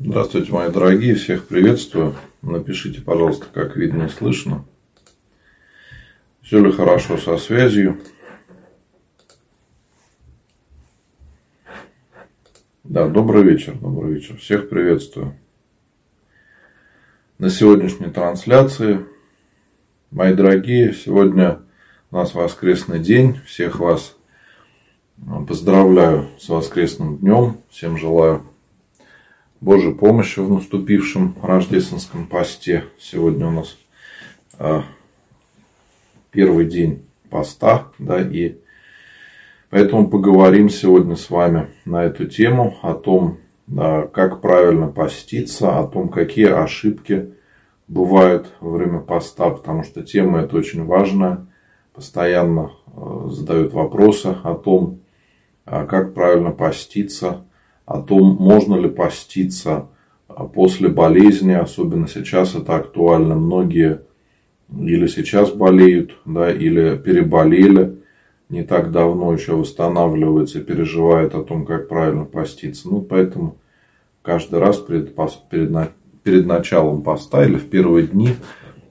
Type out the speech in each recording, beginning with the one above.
Здравствуйте, мои дорогие, всех приветствую. Напишите, пожалуйста, как видно и слышно. Все ли хорошо со связью? Да, добрый вечер, добрый вечер. Всех приветствую. На сегодняшней трансляции, мои дорогие, сегодня у нас воскресный день. Всех вас поздравляю с воскресным днем. Всем желаю Божьей помощи в наступившем рождественском посте. Сегодня у нас а, первый день поста, да, и поэтому поговорим сегодня с вами на эту тему, о том, да, как правильно поститься, о том, какие ошибки бывают во время поста, потому что тема эта очень важная, постоянно а, задают вопросы о том, а, как правильно поститься, о том, можно ли поститься а, после болезни, особенно сейчас это актуально. Многие или сейчас болеют, да, или переболели, не так давно еще восстанавливаются и переживают о том, как правильно поститься. Ну, поэтому каждый раз перед, перед, перед началом поста или в первые дни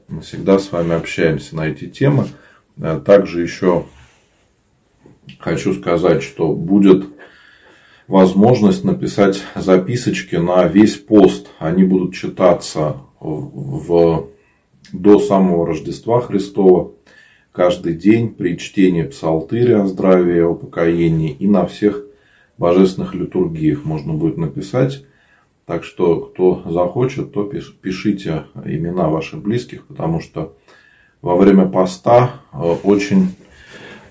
мы всегда с вами общаемся на эти темы. А также еще хочу сказать, что будет возможность написать записочки на весь пост. Они будут читаться в, до самого Рождества Христова каждый день при чтении псалтыря о здравии, о покоении и на всех божественных литургиях можно будет написать. Так что, кто захочет, то пишите имена ваших близких, потому что во время поста э, очень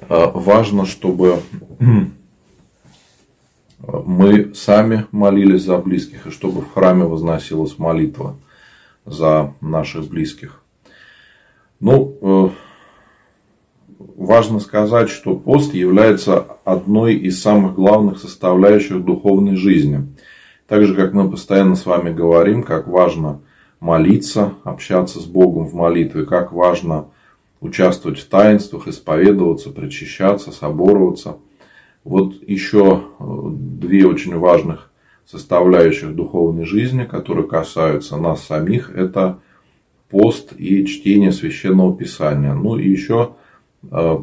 э, важно, чтобы мы сами молились за близких, и чтобы в храме возносилась молитва за наших близких. Ну, э, важно сказать, что пост является одной из самых главных составляющих духовной жизни. Так же, как мы постоянно с вами говорим, как важно молиться, общаться с Богом в молитве, как важно участвовать в таинствах, исповедоваться, причащаться, собороваться – вот еще э, две очень важных составляющих духовной жизни, которые касаются нас самих, это пост и чтение священного писания. Ну и еще э,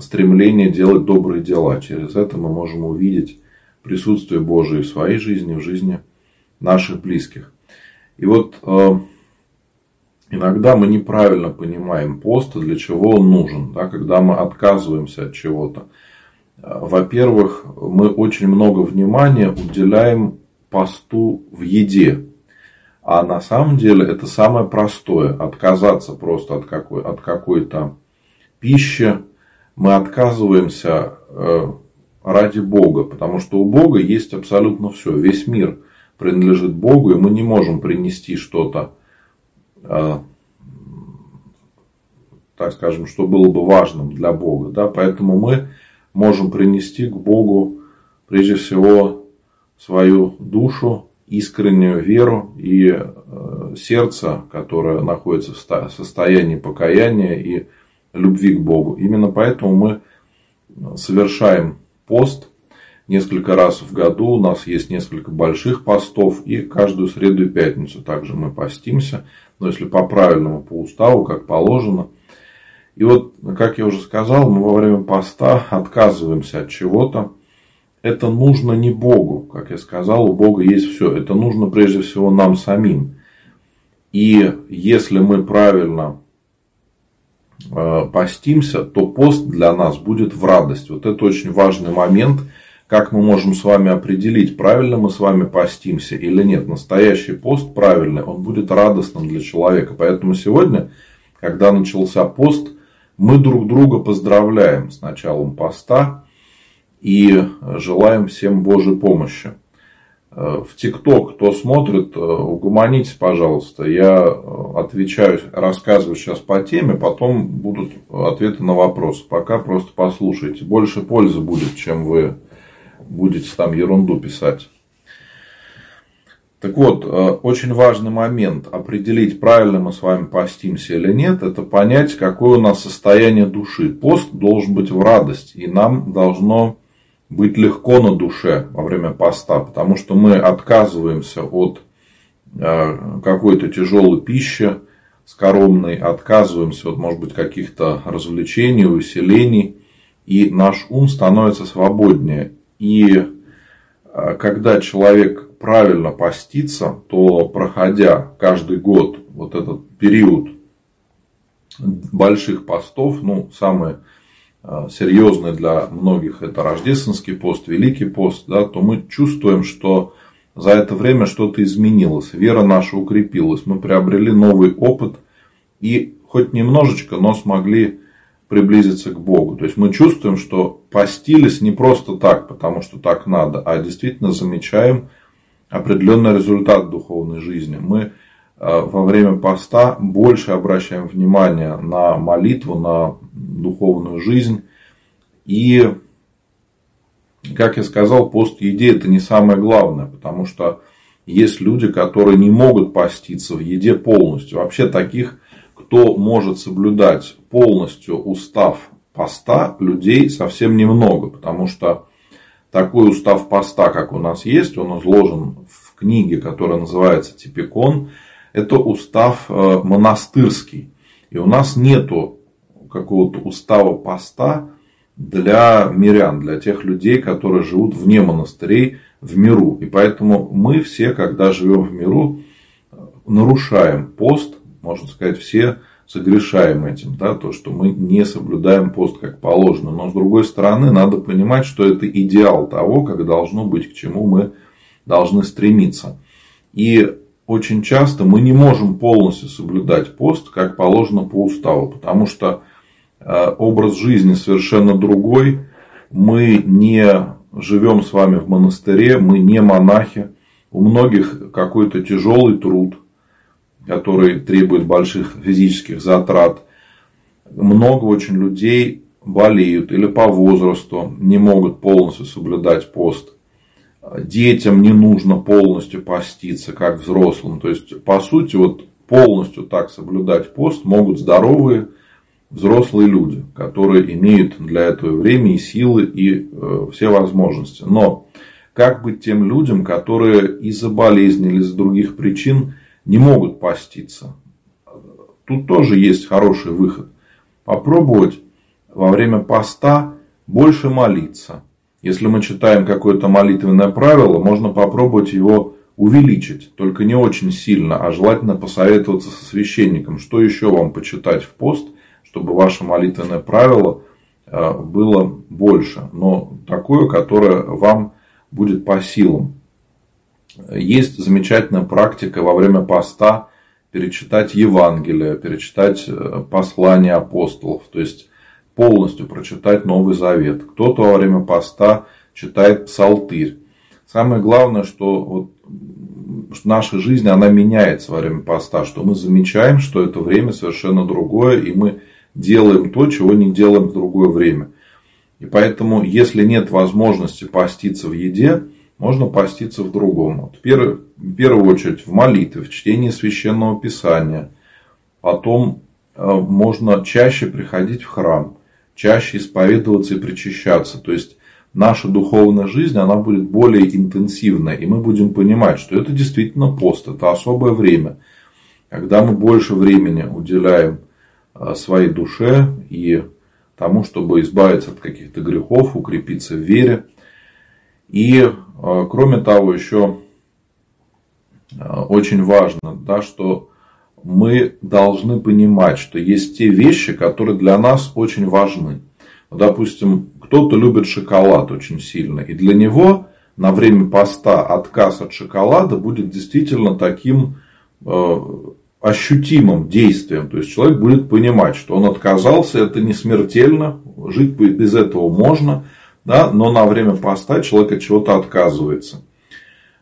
стремление делать добрые дела. Через это мы можем увидеть присутствие Божие в своей жизни, в жизни наших близких. И вот э, иногда мы неправильно понимаем пост, для чего он нужен, да, когда мы отказываемся от чего-то. Во-первых, мы очень много внимания уделяем посту в еде. А на самом деле это самое простое. Отказаться просто от, какой, от какой-то пищи. Мы отказываемся э, ради Бога. Потому что у Бога есть абсолютно все. Весь мир принадлежит Богу. И мы не можем принести что-то, э, так скажем, что было бы важным для Бога. Да? Поэтому мы можем принести к Богу прежде всего свою душу, искреннюю веру и э, сердце, которое находится в состоянии покаяния и любви к Богу. Именно поэтому мы совершаем пост несколько раз в году. У нас есть несколько больших постов. И каждую среду и пятницу также мы постимся. Но если по правильному, по уставу, как положено – и вот, как я уже сказал, мы во время поста отказываемся от чего-то. Это нужно не Богу. Как я сказал, у Бога есть все. Это нужно прежде всего нам самим. И если мы правильно э, постимся, то пост для нас будет в радость. Вот это очень важный момент, как мы можем с вами определить, правильно мы с вами постимся или нет. Настоящий пост правильный, он будет радостным для человека. Поэтому сегодня, когда начался пост, мы друг друга поздравляем с началом поста и желаем всем Божьей помощи. Э, в ТикТок, кто смотрит, э, угомонитесь, пожалуйста. Я э, отвечаю, рассказываю сейчас по теме, потом будут ответы на вопросы. Пока просто послушайте. Больше пользы будет, чем вы будете там ерунду писать. Так вот, э, очень важный момент определить, правильно мы с вами постимся или нет, это понять, какое у нас состояние души. Пост должен быть в радость, и нам должно быть легко на душе во время поста, потому что мы отказываемся от э, какой-то тяжелой пищи, скоромной, отказываемся от, может быть, каких-то развлечений, усилений, и наш ум становится свободнее. И э, когда человек правильно постится, то проходя каждый год вот этот период больших постов, ну, самый э, серьезный для многих это рождественский пост, великий пост, да, то мы чувствуем, что за это время что-то изменилось, вера наша укрепилась, мы приобрели новый опыт и хоть немножечко, но смогли приблизиться к Богу. То есть мы чувствуем, что постились не просто так, потому что так надо, а действительно замечаем определенный результат духовной жизни. Мы э, во время поста больше обращаем внимание на молитву, на духовную жизнь. И как я сказал, пост еде это не самое главное, потому что есть люди, которые не могут поститься в еде полностью. Вообще таких, кто может соблюдать полностью устав поста, людей совсем немного, потому что такой устав поста, как у нас есть, он изложен в книге, которая называется Типикон, это устав э, монастырский. И у нас нету какого-то устава поста, для мирян, для тех людей, которые живут вне монастырей в миру. И поэтому мы все, когда живем в миру, нарушаем пост, можно сказать, все согрешаем этим, да, то, что мы не соблюдаем пост как положено. Но с другой стороны, надо понимать, что это идеал того, как должно быть, к чему мы должны стремиться. И очень часто мы не можем полностью соблюдать пост, как положено по уставу, потому что Э, образ жизни совершенно другой. Мы не живем с вами в монастыре, мы не монахи. У многих какой-то тяжелый труд, который требует больших физических затрат. Много очень людей болеют или по возрасту не могут полностью соблюдать пост. Детям не нужно полностью поститься, как взрослым. То есть, по сути, вот полностью так соблюдать пост могут здоровые взрослые люди, которые имеют для этого время и силы и э, все возможности. Но как быть тем людям, которые из-за болезни или из-за других причин не могут поститься? Тут тоже есть хороший выход. Попробовать во время поста больше молиться. Если мы читаем какое-то молитвенное правило, можно попробовать его увеличить, только не очень сильно, а желательно посоветоваться со священником, что еще вам почитать в пост – чтобы ваше молитвенное правило э, было больше, но такое, которое вам будет по силам. Есть замечательная практика во время поста перечитать Евангелие, перечитать э, послания апостолов, то есть полностью прочитать Новый Завет. Кто-то во время поста читает псалтырь. Самое главное, что вот наша жизнь, она меняется во время поста, что мы замечаем, что это время совершенно другое, и мы делаем то, чего не делаем в другое время. И поэтому, если нет возможности поститься в еде, можно поститься в другом. Вот, в первую очередь в молитве, в чтении священного писания. Потом э, можно чаще приходить в храм, чаще исповедоваться и причащаться. То есть наша духовная жизнь, она будет более интенсивная. И мы будем понимать, что это действительно пост, это особое время. Когда мы больше времени уделяем своей душе и тому, чтобы избавиться от каких-то грехов, укрепиться в вере. И, кроме того, еще а, очень важно, да, что мы должны понимать, что есть те вещи, которые для нас очень важны. Допустим, кто-то любит шоколад очень сильно, и для него на время поста отказ от шоколада будет действительно таким а, ощутимым действием. То есть человек будет понимать, что он отказался, это не смертельно, жить без этого можно, да, но на время поста человек от чего-то отказывается.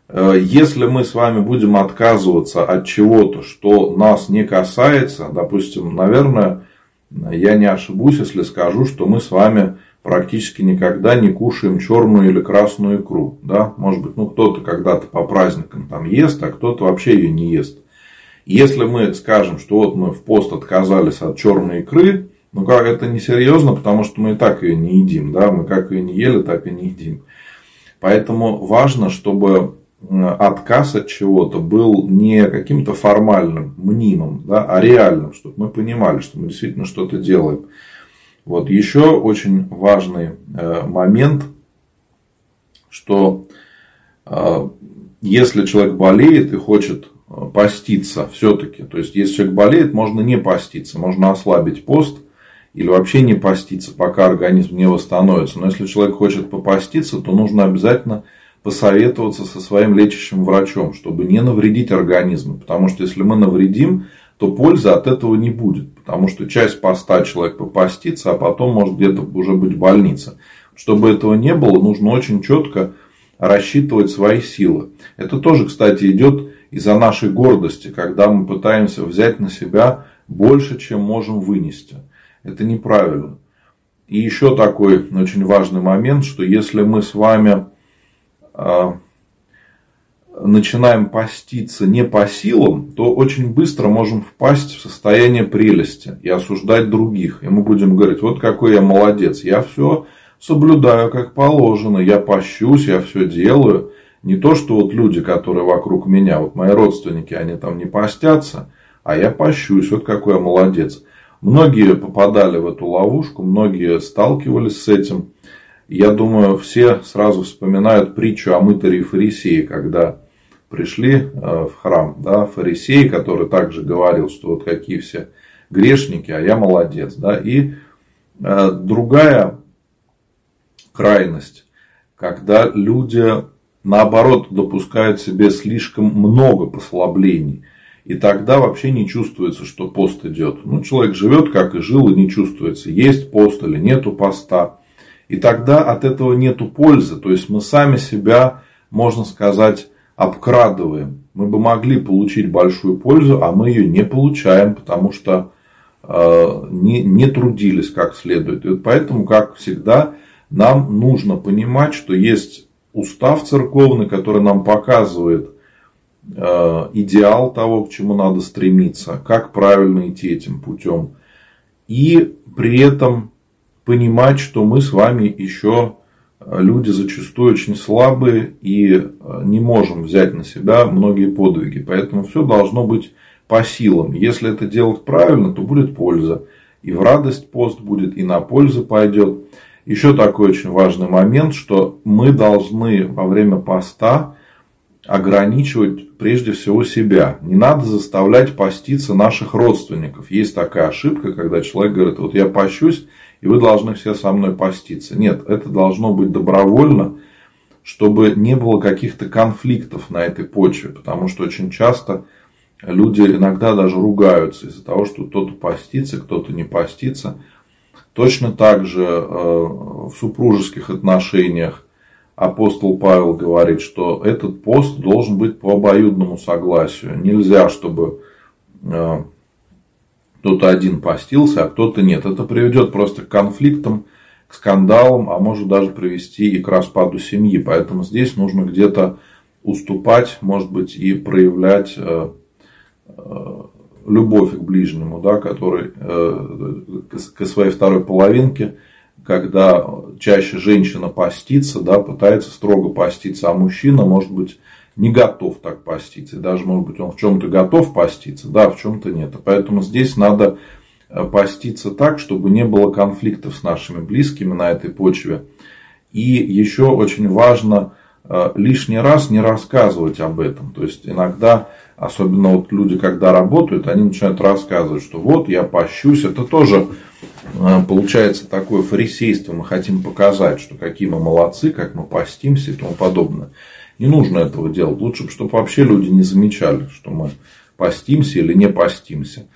Э, если мы с вами будем отказываться от чего-то, что нас не касается, допустим, наверное, я не ошибусь, если скажу, что мы с вами практически никогда не кушаем черную или красную икру. Да? Может быть, ну кто-то когда-то по праздникам там ест, а кто-то вообще ее не ест. Если мы скажем, что вот мы в пост отказались от черной икры, ну как это несерьезно, потому что мы и так ее не едим, да, мы как ее не ели, так и не едим. Поэтому важно, чтобы отказ от чего-то был не каким-то формальным, мнимым, да, а реальным, чтобы мы понимали, что мы действительно что-то делаем. Вот еще очень важный э, момент, что э, если человек болеет и хочет э, поститься все-таки, то есть если человек болеет, можно не поститься, можно ослабить пост или вообще не поститься, пока организм не восстановится. Но если человек хочет попаститься, то нужно обязательно посоветоваться со своим лечащим врачом, чтобы не навредить организму. Потому что если мы навредим, то пользы от этого не будет. Потому что часть поста человек попастится, а потом может где-то уже быть больница. Чтобы этого не было, нужно очень четко рассчитывать свои силы. Это тоже, кстати, идет из-за нашей гордости, когда мы пытаемся взять на себя больше, чем можем вынести. Это неправильно. И еще такой очень важный момент, что если мы с вами а, начинаем поститься не по силам, то очень быстро можем впасть в состояние прелести и осуждать других. И мы будем говорить, вот какой я молодец, я все соблюдаю как положено, я пощусь, я все делаю. Не то, что вот люди, которые вокруг меня, вот мои родственники, они там не постятся, а я пощусь, вот какой я молодец. Многие попадали в эту ловушку, многие сталкивались с этим. Я думаю, все сразу вспоминают притчу о мытаре и фарисее, когда пришли э, в храм, да, фарисей, который также говорил, что вот какие все грешники, а я молодец, да, и э, другая крайность, когда люди наоборот допускают себе слишком много послаблений. И тогда вообще не чувствуется, что пост идет. Ну, человек живет, как и жил, и не чувствуется, есть пост или нету поста. И тогда от этого нету пользы. То есть мы сами себя, можно сказать, обкрадываем. Мы бы могли получить большую пользу, а мы ее не получаем, потому что э, не, не трудились как следует. И вот поэтому, как всегда, нам нужно понимать, что есть устав церковный, который нам показывает идеал того, к чему надо стремиться, как правильно идти этим путем. И при этом понимать, что мы с вами еще э, люди зачастую очень слабые и э, не можем взять на себя многие подвиги. Поэтому все должно быть по силам. Если это делать правильно, то будет польза. И в радость пост будет, и на пользу пойдет. Еще такой очень важный момент, что мы должны во время поста ограничивать прежде всего себя. Не надо заставлять поститься наших родственников. Есть такая ошибка, когда человек говорит, вот я пощусь, и вы должны все со мной поститься. Нет, это должно быть добровольно, чтобы не было каких-то конфликтов на этой почве. Потому что очень часто люди иногда даже ругаются из-за того, что кто-то постится, кто-то не постится. Точно так же э, в супружеских отношениях апостол Павел говорит, что этот пост должен быть по обоюдному согласию. Нельзя, чтобы э, кто-то один постился, а кто-то нет. Это приведет просто к конфликтам, к скандалам, а может даже привести и к распаду семьи. Поэтому здесь нужно где-то уступать, может быть, и проявлять э, любовь к ближнему, да, который э, к своей второй половинке, когда чаще женщина постится, да, пытается строго поститься, а мужчина, может быть, не готов так поститься. И даже, может быть, он в чем-то готов поститься, да, в чем-то нет. Поэтому здесь надо э, поститься так, чтобы не было конфликтов с нашими близкими на этой почве. И еще очень важно лишний раз не рассказывать об этом. То есть иногда, особенно вот люди, когда работают, они начинают рассказывать, что вот я пощусь. Это тоже э, получается такое фарисейство. Мы хотим показать, что какие мы молодцы, как мы постимся и тому подобное. Не нужно этого делать. Лучше, чтобы вообще люди не замечали, что мы постимся или не постимся.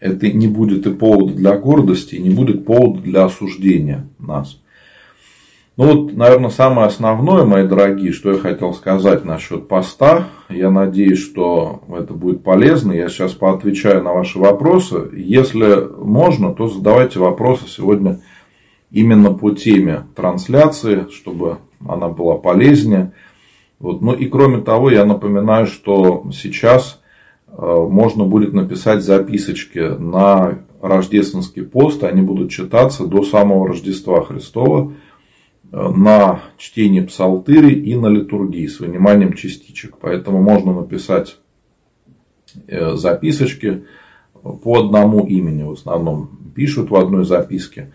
Это не будет и повода для гордости, и не будет повода для осуждения нас. Ну вот, наверное, самое основное, мои дорогие, что я хотел сказать насчет поста. Я надеюсь, что это будет полезно. Я сейчас поотвечаю на ваши вопросы. Если можно, то задавайте вопросы сегодня именно по теме трансляции, чтобы она была полезнее. Вот. Ну и кроме того, я напоминаю, что сейчас э, можно будет написать записочки на рождественский пост. Они будут читаться до самого Рождества Христова. На чтение псалтыри и на литургии с выниманием частичек. Поэтому можно написать э, записочки по одному имени в основном пишут в одной записке.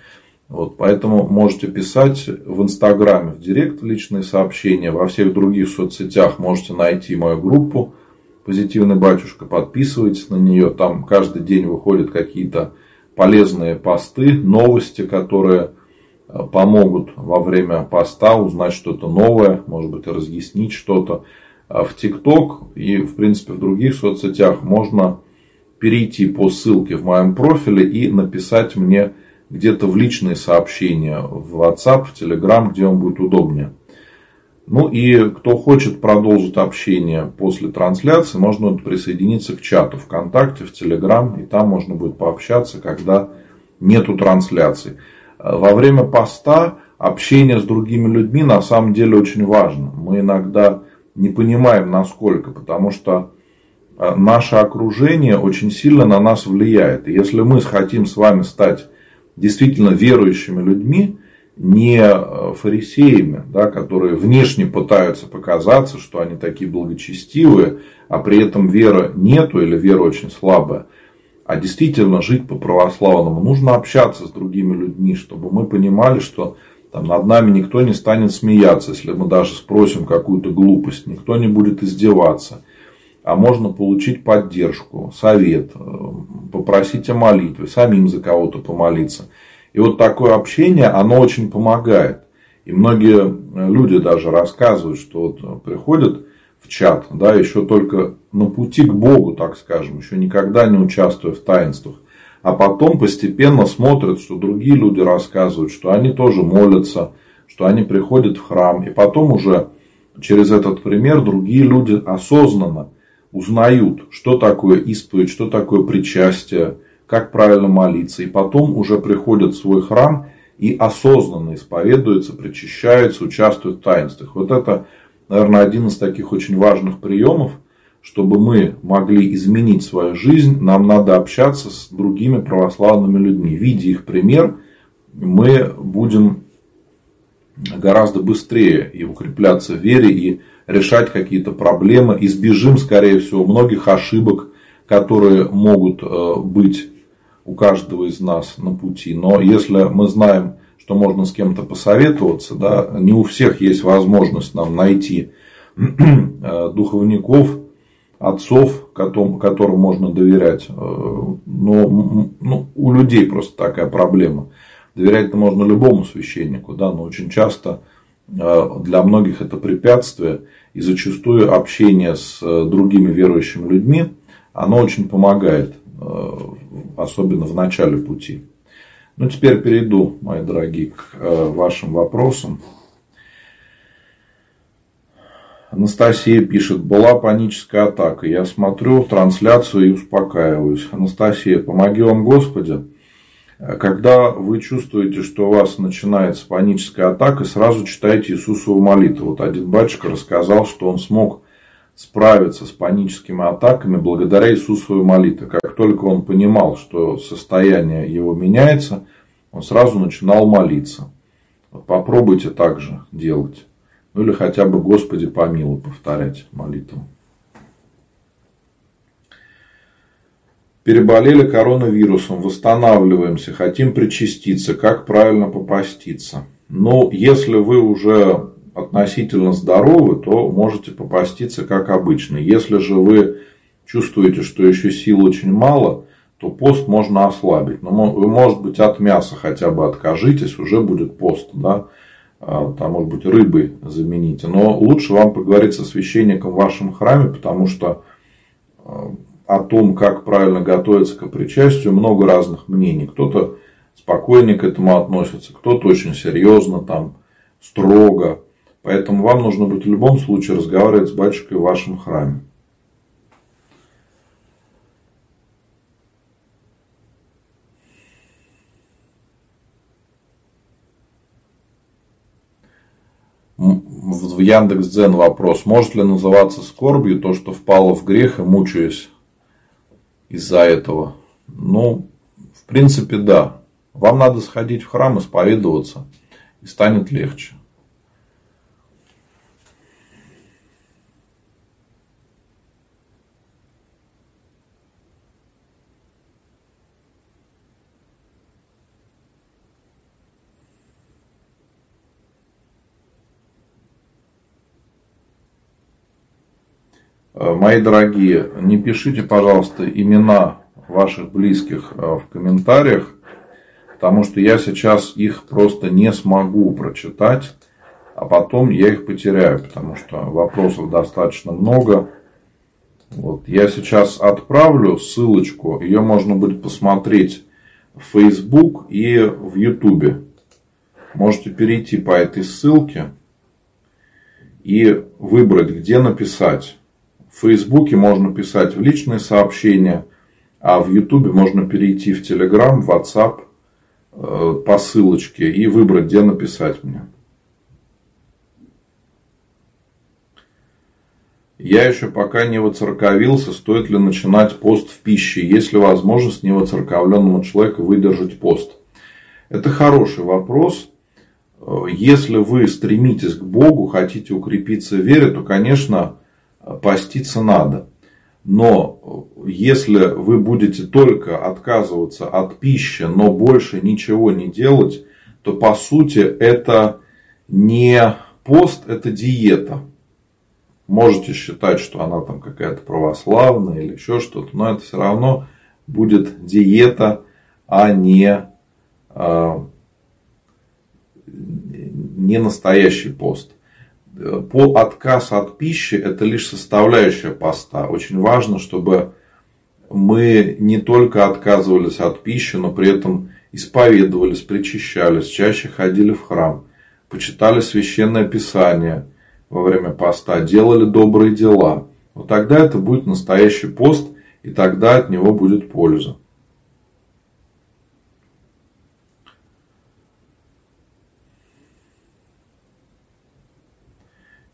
Вот, поэтому можете писать в Инстаграме, в Директ личные сообщения, во всех других соцсетях можете найти мою группу «Позитивный батюшка», подписывайтесь на нее, там каждый день выходят какие-то полезные посты, новости, которые э, помогут во время поста узнать что-то новое, может быть, разъяснить что-то. А в ТикТок и, в принципе, в других соцсетях можно перейти по ссылке в моем профиле и написать мне где-то в личные сообщения в WhatsApp, в Telegram, где вам будет удобнее. Ну и кто хочет продолжить общение после трансляции, можно присоединиться к чату ВКонтакте, в Telegram, и там можно будет пообщаться, когда нету трансляции. Во время поста общение с другими людьми на самом деле очень важно. Мы иногда не понимаем, насколько, потому что э, наше окружение очень сильно на нас влияет. И если мы хотим с вами стать действительно верующими людьми, не э, фарисеями, да, которые внешне пытаются показаться, что они такие благочестивые, а при этом вера нету или вера очень слабая, а действительно жить по-православному. Нужно общаться с другими людьми, чтобы мы понимали, что там над нами никто не станет смеяться, если мы даже спросим какую-то глупость, никто не будет издеваться. А можно получить поддержку, совет, э, попросить о молитве, самим за кого-то помолиться. И вот такое общение, оно очень помогает. И многие э, люди даже рассказывают, что вот приходят чат, да, еще только на пути к Богу, так скажем, еще никогда не участвуя в таинствах. А потом постепенно смотрят, что другие люди рассказывают, что они тоже молятся, что они приходят в храм. И потом уже через этот пример другие люди осознанно узнают, что такое исповедь, что такое причастие, как правильно молиться. И потом уже приходят в свой храм и осознанно исповедуются, причащаются, участвуют в таинствах. Вот это, наверное, один из таких очень важных приемов, чтобы мы могли изменить свою жизнь, нам надо общаться с другими православными людьми. Видя их пример, мы будем гораздо быстрее и укрепляться в вере, и решать какие-то проблемы, избежим, скорее всего, многих ошибок, которые могут э, быть у каждого из нас на пути. Но если мы знаем, что можно с кем-то посоветоваться, да, не у всех есть возможность нам найти э, духовников, отцов, которым, которым можно доверять. Э, но ну, у людей просто такая проблема. Доверять-то можно любому священнику, да, но очень часто для многих это препятствие. И зачастую общение с другими верующими людьми, оно очень помогает особенно в начале пути. Ну, теперь перейду, мои дорогие, к э, вашим вопросам. Анастасия пишет, была паническая атака. Я смотрю трансляцию и успокаиваюсь. Анастасия, помоги вам Господи. Когда вы чувствуете, что у вас начинается паническая атака, сразу читайте Иисусову молитву. Вот один батюшка рассказал, что он смог справиться с паническими атаками благодаря Иисусовой молитве. Как только он понимал, что состояние его меняется, он сразу начинал молиться. Вот попробуйте так же делать. Ну или хотя бы Господи помилуй повторять молитву. Переболели коронавирусом, восстанавливаемся, хотим причаститься. Как правильно попаститься? Ну, если вы уже относительно здоровы, то можете попаститься как обычно. Если же вы чувствуете, что еще сил очень мало, то пост можно ослабить. Но вы, может быть, от мяса хотя бы откажитесь, уже будет пост. Да? А, там, может быть, рыбой замените. Но лучше вам поговорить со священником в вашем храме, потому что а, о том, как правильно готовиться к причастию, много разных мнений. Кто-то спокойнее к этому относится, кто-то очень серьезно, там, строго. Поэтому вам нужно будет в любом случае разговаривать с батюшкой в вашем храме. В Яндекс Дзен вопрос. Может ли называться скорбью то, что впало в грех и мучаюсь из-за этого? Ну, в принципе, да. Вам надо сходить в храм, исповедоваться, и станет легче. Э, мои дорогие, не пишите, пожалуйста, имена ваших близких э, в комментариях, потому что я сейчас их просто не смогу прочитать, а потом я их потеряю, потому что вопросов достаточно много. Вот. Я сейчас отправлю ссылочку, ее можно будет посмотреть в Facebook и в YouTube. Можете перейти по этой ссылке и выбрать, где написать. В Фейсбуке можно писать в личные сообщения, а в Ютубе можно перейти в Телеграм, WhatsApp э, по ссылочке и выбрать, где написать мне. Я еще пока не воцерковился, стоит ли начинать пост в пище, есть ли возможность невоцерковленному человеку выдержать пост. Это хороший вопрос. Если вы стремитесь к Богу, хотите укрепиться в вере, то, конечно, поститься надо. Но если вы будете только отказываться от пищи, но больше ничего не делать, то по сути это не пост, это диета. Можете считать, что она там какая-то православная или еще что-то, но это все равно будет диета, а не, а, не настоящий пост. По отказ от пищи это лишь составляющая поста. Очень важно, чтобы мы не только отказывались от пищи, но при этом исповедовались, причащались, чаще ходили в храм, почитали священное писание – во время поста, делали добрые дела. Вот тогда это будет настоящий пост, и тогда от него будет польза.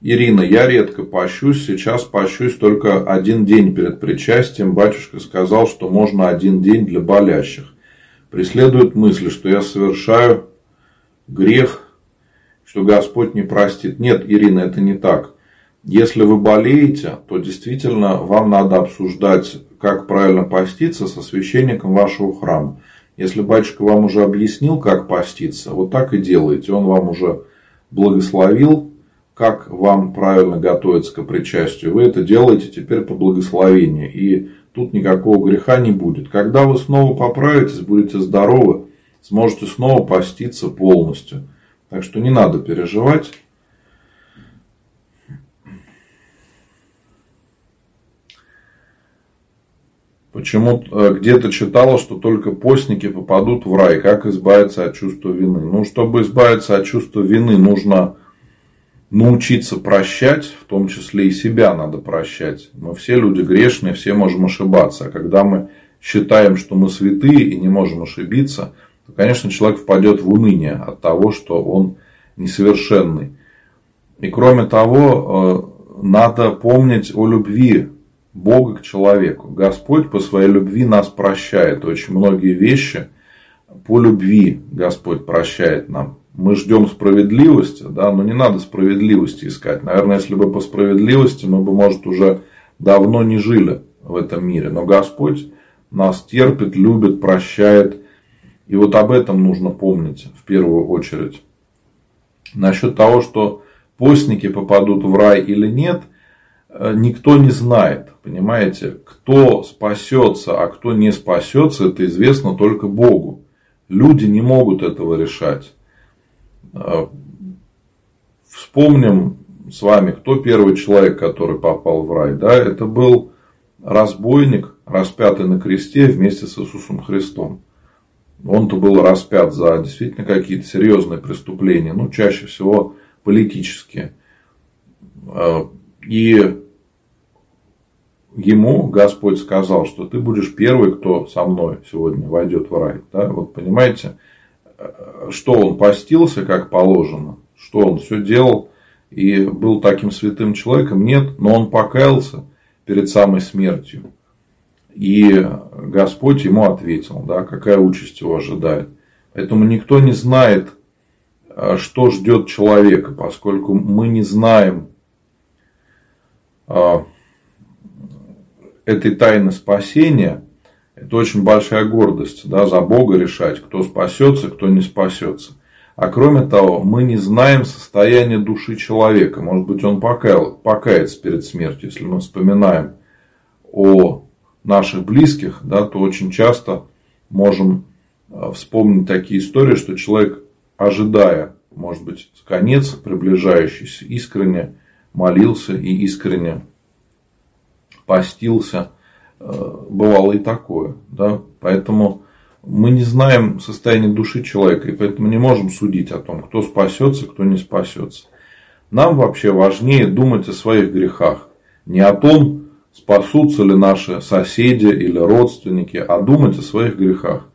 Ирина, я редко пощусь, сейчас пощусь только один день перед причастием. Батюшка сказал, что можно один день для болящих. Преследует мысль, что я совершаю грех что Господь не простит. Нет, Ирина, это не так. Если вы болеете, то действительно вам надо обсуждать, как правильно поститься со священником вашего храма. Если батюшка вам уже объяснил, как поститься, вот так и делайте. Он вам уже благословил, как вам правильно готовиться к причастию. Вы это делаете теперь по благословению. И тут никакого греха не будет. Когда вы снова поправитесь, будете здоровы, сможете снова поститься полностью. Так что не надо переживать. Почему э, где-то читала, что только постники попадут в рай. Как избавиться от чувства вины? Ну, чтобы избавиться от чувства вины, нужно научиться прощать, в том числе и себя надо прощать. Мы все люди грешные, все можем ошибаться. А когда мы считаем, что мы святые и не можем ошибиться, то, конечно, человек впадет в уныние от того, что он несовершенный. И кроме того, э, надо помнить о любви Бога к человеку. Господь по своей любви нас прощает. Очень многие вещи по любви Господь прощает нам. Мы ждем справедливости, да, но не надо справедливости искать. Наверное, если бы по справедливости, мы бы, может, уже давно не жили в этом мире. Но Господь нас терпит, любит, прощает и вот об этом нужно помнить в первую очередь. Насчет того, что постники попадут в рай или нет, э, никто не знает. Понимаете, кто спасется, а кто не спасется, это известно только Богу. Люди не могут этого решать. Вспомним с вами, кто первый человек, который попал в рай. Да? Это был разбойник, распятый на кресте вместе с Иисусом Христом он-то был распят за действительно какие-то серьезные преступления, ну, чаще всего политические. А, и ему Господь сказал, что ты будешь первый, кто со мной сегодня войдет в рай. Да? Вот понимаете, что он постился, как положено, что он все делал и был таким святым человеком, нет, но он покаялся перед самой смертью. И Господь ему ответил, да, какая участь его ожидает. Поэтому никто не знает, а, что ждет человека, поскольку мы не знаем а, этой тайны спасения. Это очень большая гордость да, за Бога решать, кто спасется, кто не спасется. А кроме того, мы не знаем состояние души человека. Может быть, он покаял, покается перед смертью. Если мы вспоминаем о наших близких, да, то очень часто можем э, вспомнить такие истории, что человек, ожидая, может быть, конец приближающийся, искренне молился и искренне постился. Э, бывало и такое. Да? Поэтому мы не знаем состояние души человека, и поэтому не можем судить о том, кто спасется, кто не спасется. Нам вообще важнее думать о своих грехах. Не о том, спасутся ли наши соседи или родственники, а думать о своих грехах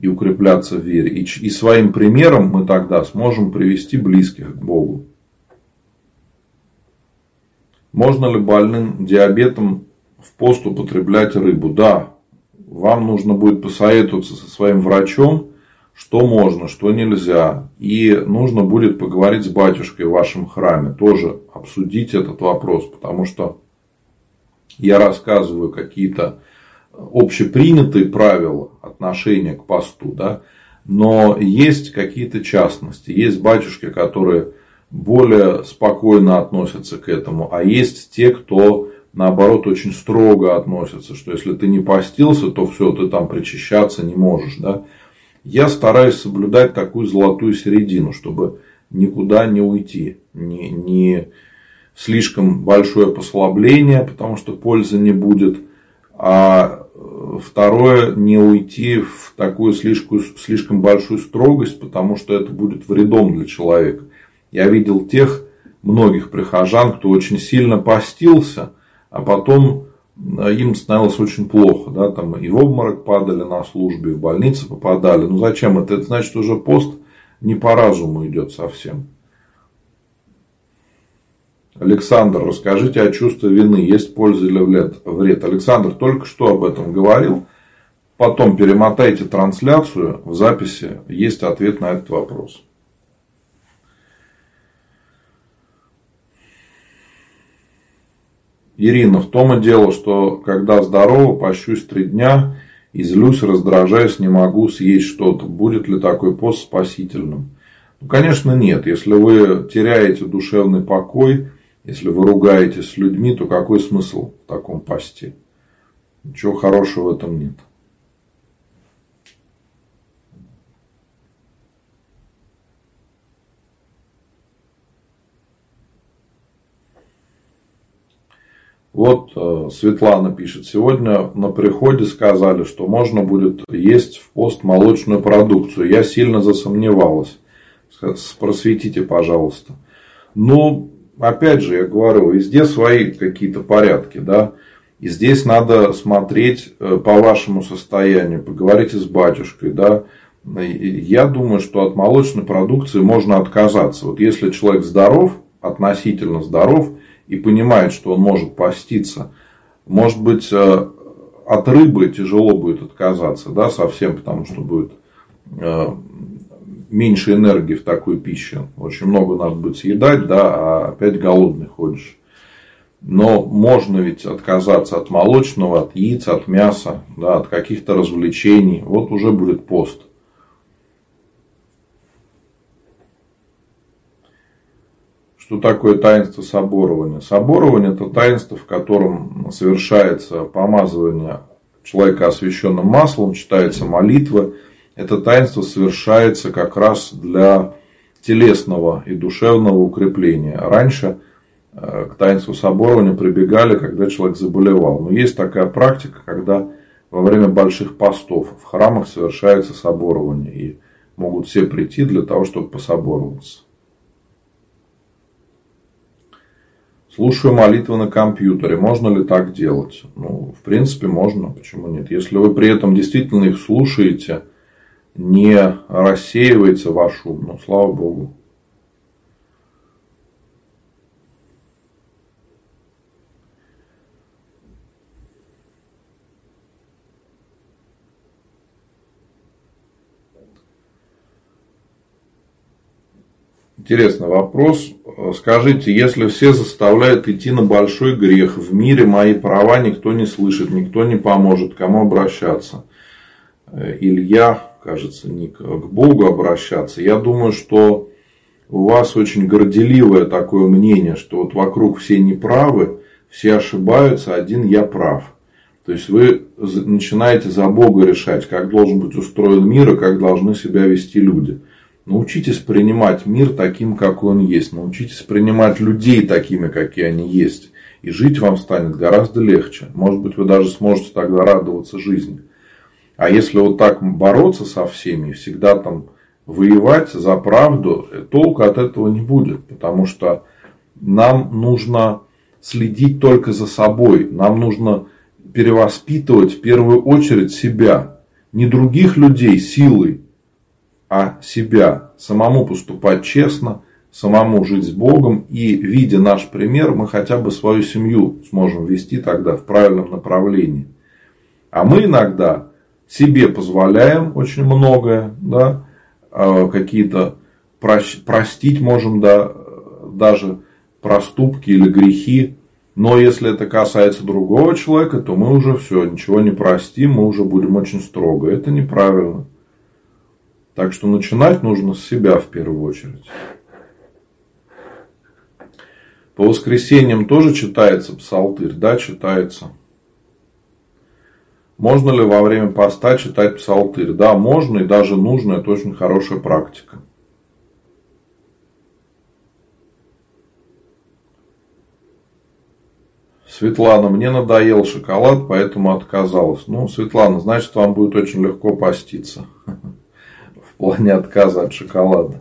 и укрепляться в вере. И, и своим примером мы тогда сможем привести близких к Богу. Можно ли больным диабетом в пост употреблять рыбу? Да, вам нужно будет посоветоваться со своим врачом, что можно, что нельзя. И нужно будет поговорить с батюшкой в вашем храме, тоже обсудить этот вопрос, потому что я рассказываю какие-то общепринятые правила отношения к посту, да, но есть какие-то частности. Есть батюшки, которые более спокойно относятся к этому, а есть те, кто наоборот очень строго относятся, что если ты не постился, то все, ты там причащаться не можешь. Да? Я стараюсь соблюдать такую золотую середину, чтобы никуда не уйти, не, не слишком большое послабление, потому что пользы не будет, а э, второе, не уйти в такую слишком, слишком большую строгость, потому что это будет вредом для человека. Я видел тех многих прихожан, кто очень сильно постился, а потом э, им становилось очень плохо. Да, там и в обморок падали на службе, в больницы попадали. Ну зачем это? Это значит, уже пост не по разуму идет совсем. Александр, расскажите о чувстве вины. Есть польза или вред? Александр только что об этом говорил. Потом перемотайте трансляцию. В записи есть ответ на этот вопрос. Ирина, в том и дело, что когда здорово, пощусь три дня и злюсь, раздражаюсь, не могу съесть что-то. Будет ли такой пост спасительным? Ну, конечно, нет. Если вы теряете душевный покой, если вы ругаетесь с людьми, то какой смысл в таком посте? Ничего хорошего в этом нет. Вот э, Светлана пишет, сегодня на приходе сказали, что можно будет есть в пост молочную продукцию. Я сильно засомневалась. Просветите, пожалуйста. Ну, опять же, я говорю, везде свои какие-то порядки, да. И здесь надо смотреть э, по вашему состоянию, поговорите с батюшкой, да. Я думаю, что от молочной продукции можно отказаться. Вот если человек здоров, относительно здоров, и понимает, что он может поститься, может быть, э, от рыбы тяжело будет отказаться, да, совсем, потому что будет э, меньше энергии в такой пище. Очень много надо будет съедать, да, а опять голодный ходишь. Но можно ведь отказаться от молочного, от яиц, от мяса, да, от каких-то развлечений. Вот уже будет пост. Что такое таинство соборования? Соборование – это таинство, в котором совершается помазывание человека освященным маслом, читается молитва. Это таинство совершается как раз для телесного и душевного укрепления. Раньше э, к таинству соборования прибегали, когда человек заболевал. Но есть такая практика, когда во время больших постов в храмах совершается соборование. И могут все прийти для того, чтобы пособороваться. Слушаю молитвы на компьютере. Можно ли так делать? Ну, в принципе, можно. Почему нет? Если вы при этом действительно их слушаете, не рассеивается ваш ум, ну, слава Богу. Интересный вопрос. Скажите, если все заставляют идти на большой грех, в мире мои права никто не слышит, никто не поможет, кому обращаться? Илья кажется, ник, к Богу обращаться. Я думаю, что у вас очень горделивое такое мнение, что вот вокруг все неправы, все ошибаются, один я прав. То есть вы начинаете за Бога решать, как должен быть устроен мир и как должны себя вести люди. Научитесь принимать мир таким, какой он есть. Научитесь принимать людей такими, какие они есть. И жить вам станет гораздо легче. Может быть, вы даже сможете тогда радоваться жизни. А если вот так бороться со всеми, всегда там воевать за правду, толку от этого не будет. Потому что нам нужно следить только за собой. Нам нужно перевоспитывать в первую очередь себя. Не других людей силой, а себя. Самому поступать честно, самому жить с Богом. И, видя наш пример, мы хотя бы свою семью сможем вести тогда в правильном направлении. А мы иногда себе позволяем очень многое, да, а, какие-то простить можем да, даже проступки или грехи но если это касается другого человека, то мы уже все, ничего не простим, мы уже будем очень строго. Это неправильно. Так что начинать нужно с себя в первую очередь. По воскресеньям тоже читается псалтырь? Да, читается. Можно ли во время поста читать псалтырь? Да, можно и даже нужно. Это очень хорошая практика. Светлана, мне надоел шоколад, поэтому отказалась. Ну, Светлана, значит, вам будет очень легко поститься. Плане отказа от шоколада.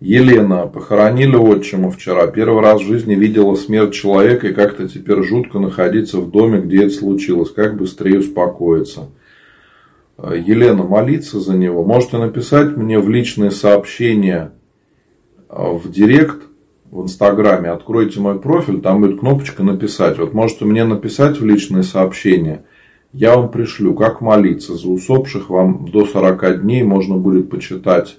Елена, похоронили отчима вчера. Первый раз в жизни видела смерть человека и как-то теперь жутко находиться в доме, где это случилось. Как быстрее успокоиться? Елена, молиться за него. Можете написать мне в личные сообщения в директ в Инстаграме. Откройте мой профиль, там будет кнопочка написать. Вот можете мне написать в личные сообщения. Я вам пришлю, как молиться за усопших. Вам до 40 дней можно будет почитать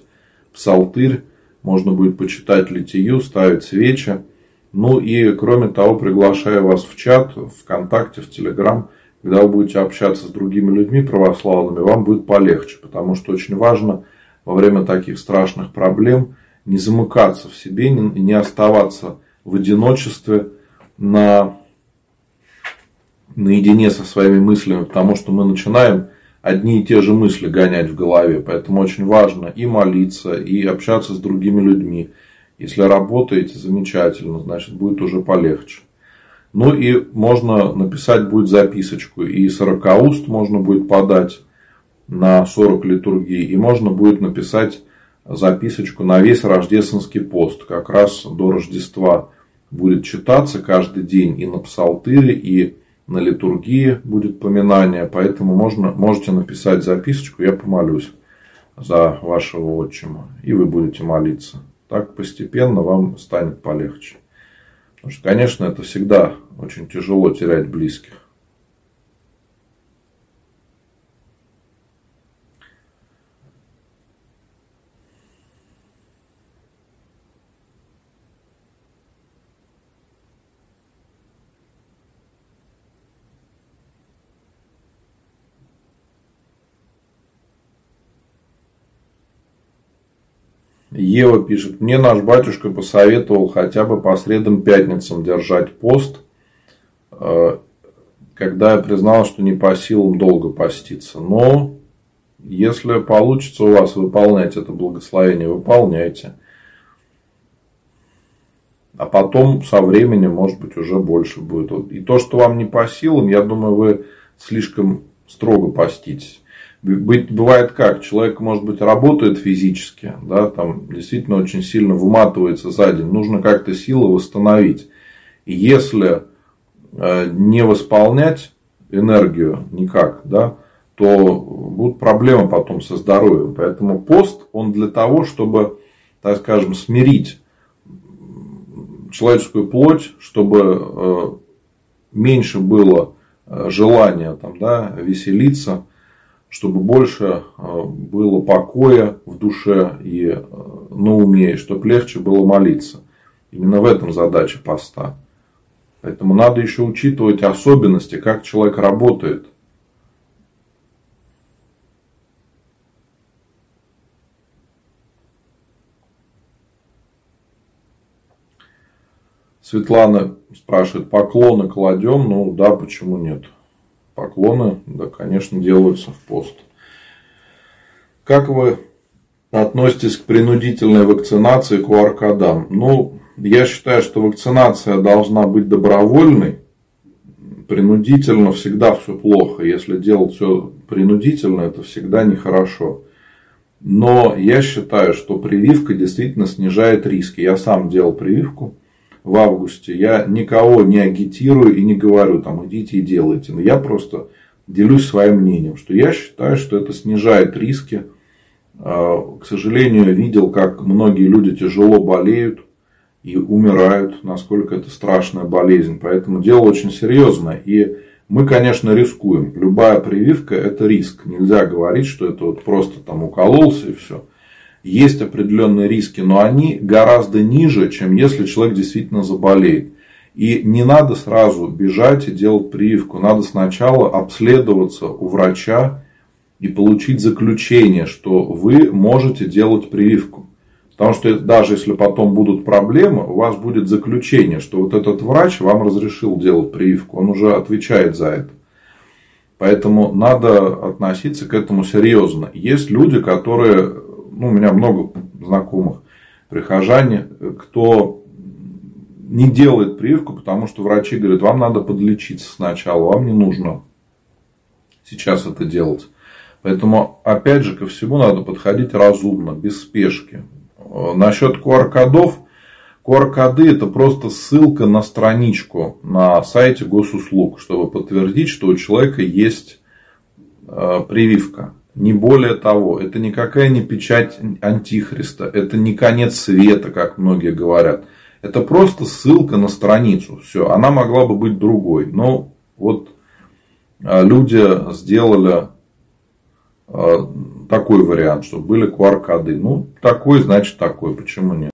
псалтырь можно будет почитать литию, ставить свечи. Ну и кроме того, приглашаю вас в чат, в ВКонтакте, в Телеграм, когда вы будете общаться с другими людьми православными, вам будет полегче, потому что очень важно во время таких страшных проблем не замыкаться в себе и не оставаться в одиночестве на, наедине со своими мыслями, потому что мы начинаем одни и те же мысли гонять в голове. Поэтому очень важно и молиться, и общаться с другими людьми. Если работаете, замечательно, значит будет уже полегче. Ну и можно написать будет записочку. И 40 уст можно будет подать на 40 литургий. И можно будет написать записочку на весь рождественский пост. Как раз до Рождества будет читаться каждый день и на псалтыре, и на литургии будет поминание, поэтому можно, можете написать записочку, я помолюсь за вашего отчима, и вы будете молиться. Так постепенно вам станет полегче. Потому что, конечно, это всегда очень тяжело терять близких. Ева пишет, мне наш батюшка посоветовал хотя бы по средам пятницам держать пост, э, когда я признал, что не по силам долго поститься. Но если получится у вас выполнять это благословение, выполняйте. А потом со временем, может быть, уже больше будет. И то, что вам не по силам, я думаю, вы слишком строго поститесь. Бывает как, человек, может быть, работает физически, да, там действительно очень сильно выматывается за день, нужно как-то силы восстановить. И если э, не восполнять энергию никак, да, то будут проблемы потом со здоровьем. Поэтому пост, он для того, чтобы, так скажем, смирить человеческую плоть, чтобы э, меньше было э, желания там, да, веселиться, чтобы больше э, было покоя в душе и э, на уме, и чтобы легче было молиться. Именно в этом задача поста. Поэтому надо еще учитывать особенности, как человек работает. Светлана спрашивает, поклоны кладем? Ну да, почему нет? Поклоны, да, конечно, делаются в пост. Как вы относитесь к принудительной вакцинации QR-кодам? Ну, я считаю, что вакцинация должна быть добровольной. Принудительно всегда все плохо. Если делать все принудительно, это всегда нехорошо. Но я считаю, что прививка действительно снижает риски. Я сам делал прививку в августе. Я никого не агитирую и не говорю, там, идите и делайте. Но я просто делюсь своим мнением, что я считаю, что это снижает риски. А, к сожалению, видел, как многие люди тяжело болеют и умирают, насколько это страшная болезнь. Поэтому дело очень серьезное. И мы, конечно, рискуем. Любая прививка – это риск. Нельзя говорить, что это вот просто там укололся и все. Есть определенные риски, но они гораздо ниже, чем если человек действительно заболеет. И не надо сразу бежать и делать прививку. Надо сначала обследоваться у врача и получить заключение, что вы можете делать прививку. Потому что даже если потом будут проблемы, у вас будет заключение, что вот этот врач вам разрешил делать прививку. Он уже отвечает за это. Поэтому надо относиться к этому серьезно. Есть люди, которые, ну, у меня много знакомых, прихожане, кто не делает прививку, потому что врачи говорят, вам надо подлечиться сначала, вам не нужно сейчас это делать. Поэтому, опять же, ко всему надо подходить разумно, без спешки. Насчет QR-кодов. QR-коды это просто ссылка на страничку на сайте госуслуг, чтобы подтвердить, что у человека есть э, прививка. Не более того, это никакая не печать антихриста, это не конец света, как многие говорят. Это просто ссылка на страницу. Все, она могла бы быть другой. Но вот э, люди сделали э, такой вариант, чтобы были QR-коды. Ну, такой, значит такой. Почему нет?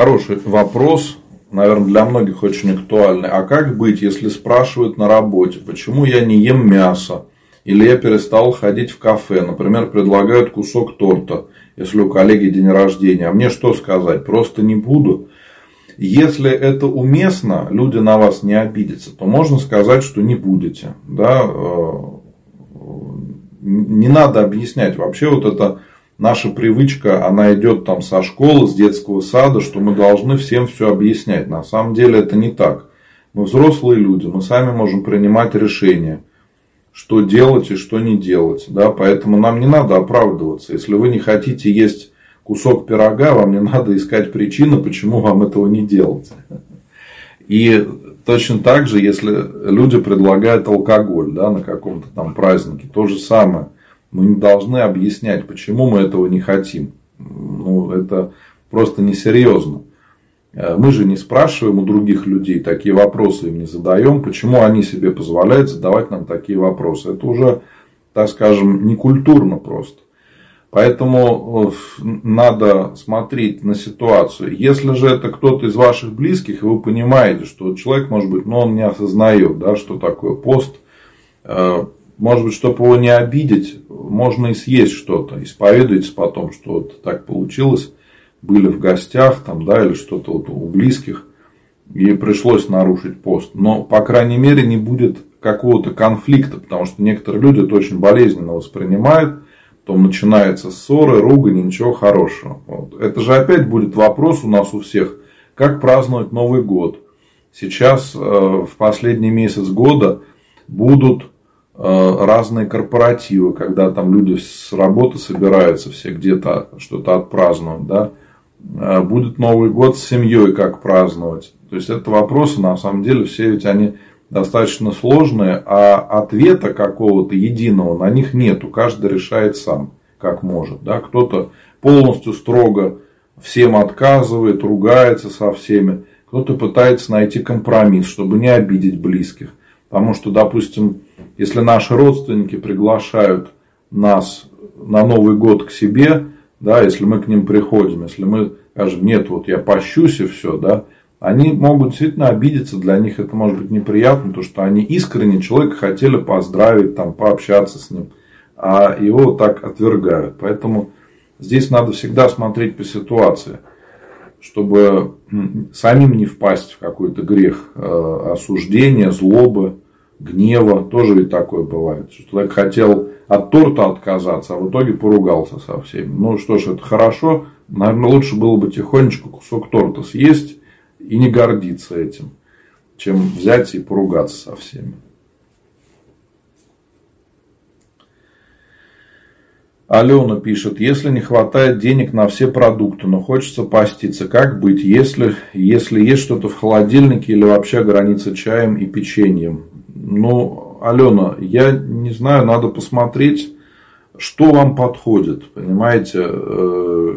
Хороший вопрос наверное, для многих очень актуальный. А как быть, если спрашивают на работе, почему я не ем мясо? Или я перестал ходить в кафе, например, предлагают кусок торта, если у коллеги день рождения. А мне что сказать? Просто не буду. Если это уместно, люди на вас не обидятся, то можно сказать, что не будете. Да? Э, не надо объяснять. Вообще вот это наша привычка, она идет там со школы, с детского сада, что мы должны всем все объяснять. На самом деле это не так. Мы взрослые люди, мы сами можем принимать решения, что делать и что не делать. Да? Поэтому нам не надо оправдываться. Если вы не хотите есть кусок пирога, вам не надо искать причины, почему вам этого не делать. И точно так же, если люди предлагают алкоголь да, на каком-то там празднике, то же самое – мы не должны объяснять, почему мы этого не хотим. Ну, это просто несерьезно. Э, мы же не спрашиваем у других людей такие вопросы, им не задаем, почему они себе позволяют задавать нам такие вопросы. Это уже, так скажем, не культурно просто. Поэтому э, надо смотреть на ситуацию. Если же это кто-то из ваших близких, и вы понимаете, что человек, может быть, но он не осознает, да, что такое пост, э, может быть, чтобы его не обидеть, можно и съесть что-то. Исповедуйтесь потом, что вот так получилось. Были в гостях там, да, или что-то вот у близких. И пришлось нарушить пост. Но, по крайней мере, не будет какого-то конфликта. Потому что некоторые люди это очень болезненно воспринимают. Потом начинаются ссоры, ругань, ничего хорошего. Вот. Это же опять будет вопрос у нас у всех. Как праздновать Новый год? Сейчас, э, в последний месяц года, будут разные корпоративы, когда там люди с работы собираются все где-то что-то отпраздновать, да, э, будет Новый год с семьей, как праздновать. То есть это вопросы, на самом деле, все ведь они достаточно сложные, а ответа какого-то единого на них нету. Каждый решает сам, как может. Да? Кто-то полностью строго всем отказывает, ругается со всеми. Кто-то пытается найти компромисс, чтобы не обидеть близких. Потому что, допустим, если наши родственники приглашают нас на Новый год к себе, да, если мы к ним приходим, если мы скажем, нет, вот я пощусь и все, да, они могут действительно обидеться, для них это может быть неприятно, то что они искренне человека хотели поздравить, там, пообщаться с ним, а его так отвергают. Поэтому здесь надо всегда смотреть по ситуации, чтобы самим не впасть в какой-то грех э, осуждения, злобы, гнева. Тоже ведь такое бывает. Что человек хотел от торта отказаться, а в итоге поругался со всеми. Ну что ж, это хорошо. Наверное, лучше было бы тихонечко кусок торта съесть и не гордиться этим, чем взять и поругаться со всеми. Алена пишет, если не хватает денег на все продукты, но хочется поститься, как быть, если, если есть что-то в холодильнике или вообще граница чаем и печеньем? Ну, Алена, я не знаю, надо посмотреть, что вам подходит, понимаете, э,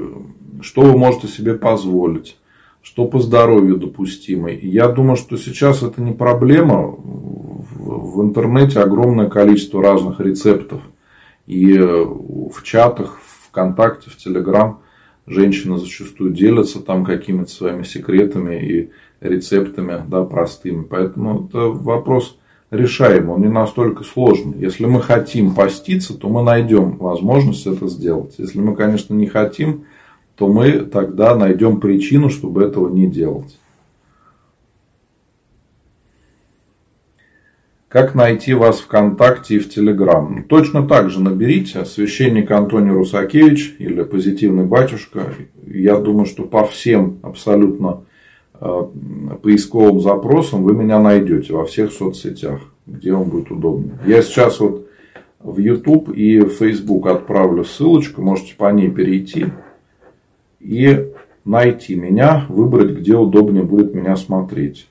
что вы можете себе позволить что по здоровью допустимо. я думаю, что сейчас это не проблема. В интернете огромное количество разных рецептов. И в чатах, ВКонтакте, в Телеграм женщины зачастую делятся там какими-то своими секретами и рецептами да, простыми. Поэтому это вопрос решаемый, он не настолько сложный. Если мы хотим поститься, то мы найдем возможность это сделать. Если мы, конечно, не хотим, то мы тогда найдем причину, чтобы этого не делать. Как найти вас ВКонтакте и в Телеграм? Ну, точно так же наберите священник Антоний Русакевич или позитивный батюшка. Я думаю, что по всем абсолютно поисковым запросам вы меня найдете во всех соцсетях, где вам будет удобно. Я сейчас вот в YouTube и в Facebook отправлю ссылочку, можете по ней перейти и найти меня, выбрать, где удобнее будет меня смотреть.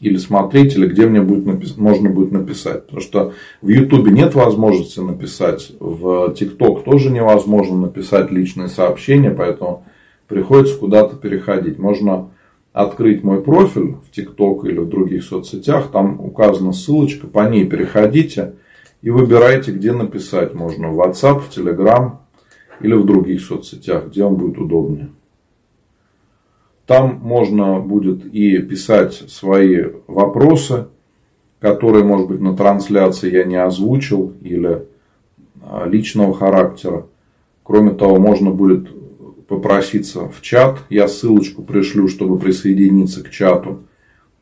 Или смотреть, или где мне будет напис... можно будет написать. Потому что в Ютубе нет возможности написать, в ТикТок тоже невозможно написать личные сообщения, поэтому приходится куда-то переходить. Можно открыть мой профиль в ТикТок или в других соцсетях, там указана ссылочка, по ней переходите и выбирайте, где написать. Можно в WhatsApp, в Telegram, или в других соцсетях, где вам будет удобнее. Там можно будет и писать свои вопросы, которые, может быть, на трансляции я не озвучил или а, личного характера. Кроме того, можно будет попроситься в чат. Я ссылочку пришлю, чтобы присоединиться к чату.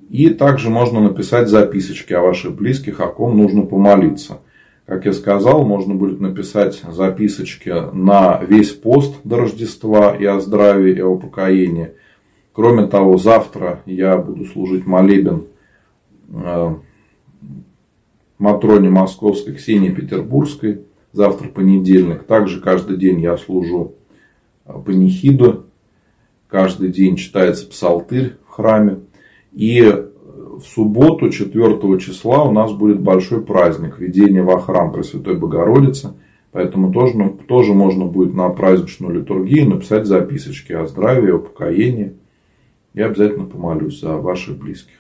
И также можно написать записочки о ваших близких, о ком нужно помолиться. Как я сказал, можно будет написать записочки на весь пост до Рождества и о здравии, и о покоении. Кроме того, завтра я буду служить молебен э, Матроне Московской, Ксении Петербургской. Завтра понедельник. Также каждый день я служу панихиду. Каждый день читается псалтырь в храме. И в субботу, 4 числа, у нас будет большой праздник введение во храм Пресвятой Богородицы. Поэтому тоже, ну, тоже можно будет на праздничную литургию написать записочки о здравии, о покоении. Я обязательно помолюсь за ваших близких.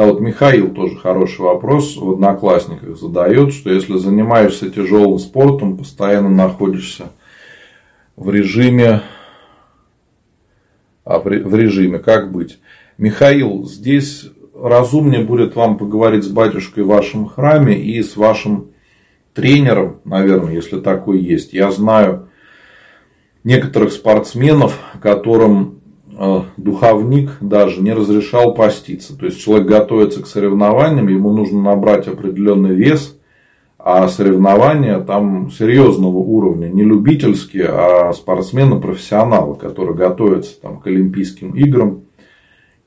Да, вот Михаил тоже хороший вопрос в Одноклассниках задает, что если занимаешься тяжелым спортом, постоянно находишься в режиме а в режиме, как быть. Михаил, здесь разумнее будет вам поговорить с батюшкой в вашем храме и с вашим тренером, наверное, если такой есть. Я знаю некоторых спортсменов, которым духовник даже не разрешал поститься. То есть человек готовится к соревнованиям, ему нужно набрать определенный вес, а соревнования там серьезного уровня, не любительские, а спортсмены-профессионалы, которые готовятся там, к Олимпийским играм.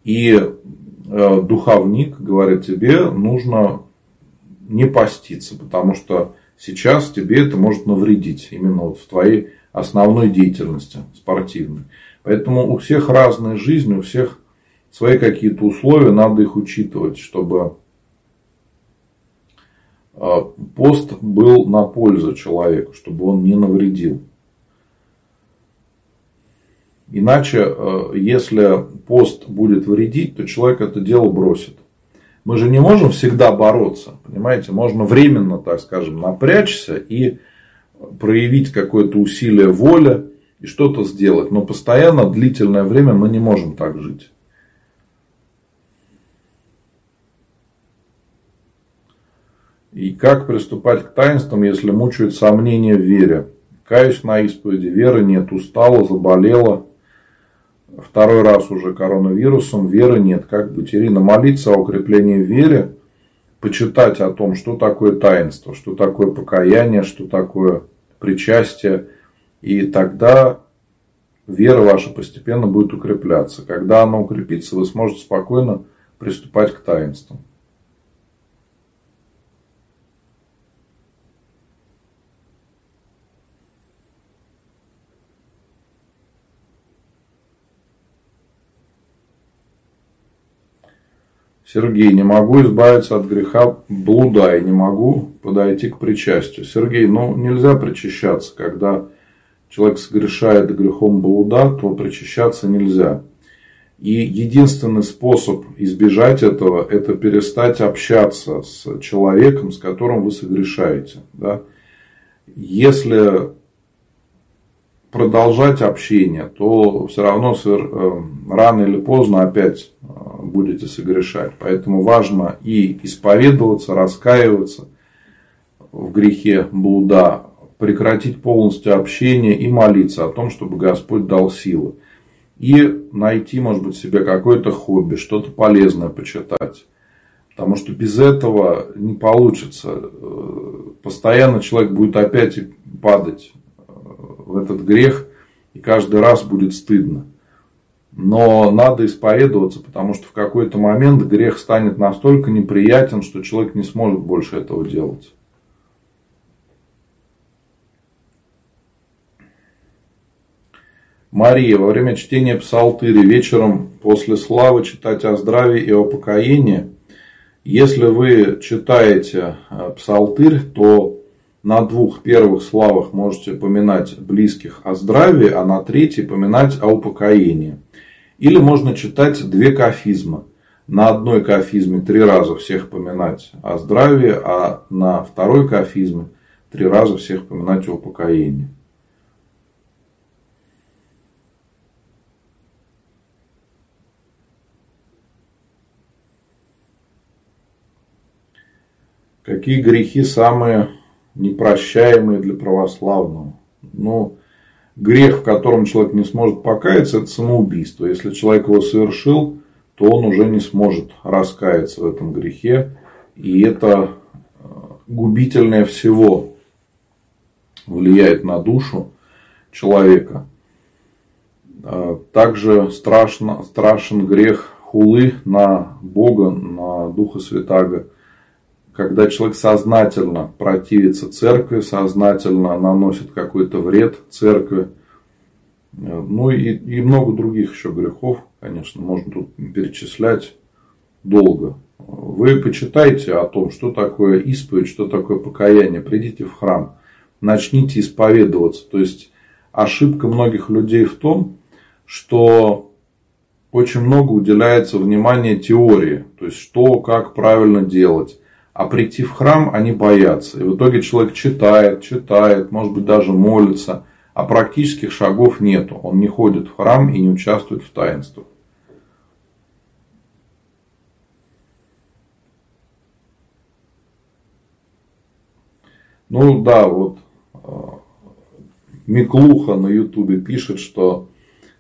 И э, духовник говорит, тебе нужно не поститься, потому что сейчас тебе это может навредить именно вот в твоей основной деятельности спортивной. Поэтому у всех разная жизнь, у всех свои какие-то условия, надо их учитывать, чтобы а, пост был на пользу человеку, чтобы он не навредил. Иначе, а, если пост будет вредить, то человек это дело бросит. Мы же не можем всегда бороться, понимаете? Можно временно, так скажем, напрячься и проявить какое-то усилие воли и что-то сделать. Но постоянно, длительное время мы не можем так жить. И как приступать к таинствам, если мучают сомнения в вере? Каюсь на исповеди, веры нет, устала, заболела. Второй раз уже коронавирусом, веры нет. Как быть? Ирина, молиться о укреплении веры, почитать о том, что такое таинство, что такое покаяние, что такое причастие. И тогда вера ваша постепенно будет укрепляться. Когда она укрепится, вы сможете спокойно приступать к таинствам. Сергей, не могу избавиться от греха блуда и не могу подойти к причастию. Сергей, ну нельзя причащаться. Когда человек согрешает грехом блуда, то причащаться нельзя. И единственный способ избежать этого, это перестать общаться с человеком, с которым вы согрешаете. Да? Если продолжать общение, то все равно э, рано или поздно опять э, будете согрешать. Поэтому важно и исповедоваться, раскаиваться в грехе блуда, прекратить полностью общение и молиться о том, чтобы Господь дал силы. И найти, может быть, себе какое-то хобби, что-то полезное почитать. Потому что без этого не получится. Э, постоянно человек будет опять падать в этот грех, и каждый раз будет стыдно. Но надо исповедоваться, потому что в какой-то момент грех станет настолько неприятен, что человек не сможет больше этого делать. Мария, во время чтения псалтыри вечером после славы читать о здравии и о покоении. Если вы читаете э, псалтырь, то на двух первых славах можете поминать близких о здравии, а на третьей поминать о упокоении. Или можно читать две кафизмы. На одной кафизме три раза всех поминать о здравии, а на второй кафизме три раза всех поминать о упокоении. Какие грехи самые непрощаемые для православного. Но грех, в котором человек не сможет покаяться, это самоубийство. Если человек его совершил, то он уже не сможет раскаяться в этом грехе. И это э, губительное всего влияет на душу человека. Э, также страшно, страшен грех хулы на Бога, на Духа Святаго – когда человек сознательно противится церкви, сознательно наносит какой-то вред церкви. Ну и, и много других еще грехов, конечно, можно тут перечислять долго. Вы почитайте о том, что такое исповедь, что такое покаяние. Придите в храм, начните исповедоваться. То есть ошибка многих людей в том, что очень много уделяется внимания теории. То есть что, как правильно делать. А прийти в храм они боятся. И в итоге человек читает, читает, может быть даже молится, а практических шагов нету. Он не ходит в храм и не участвует в таинствах. Ну да, вот а, Миклуха на ютубе пишет, что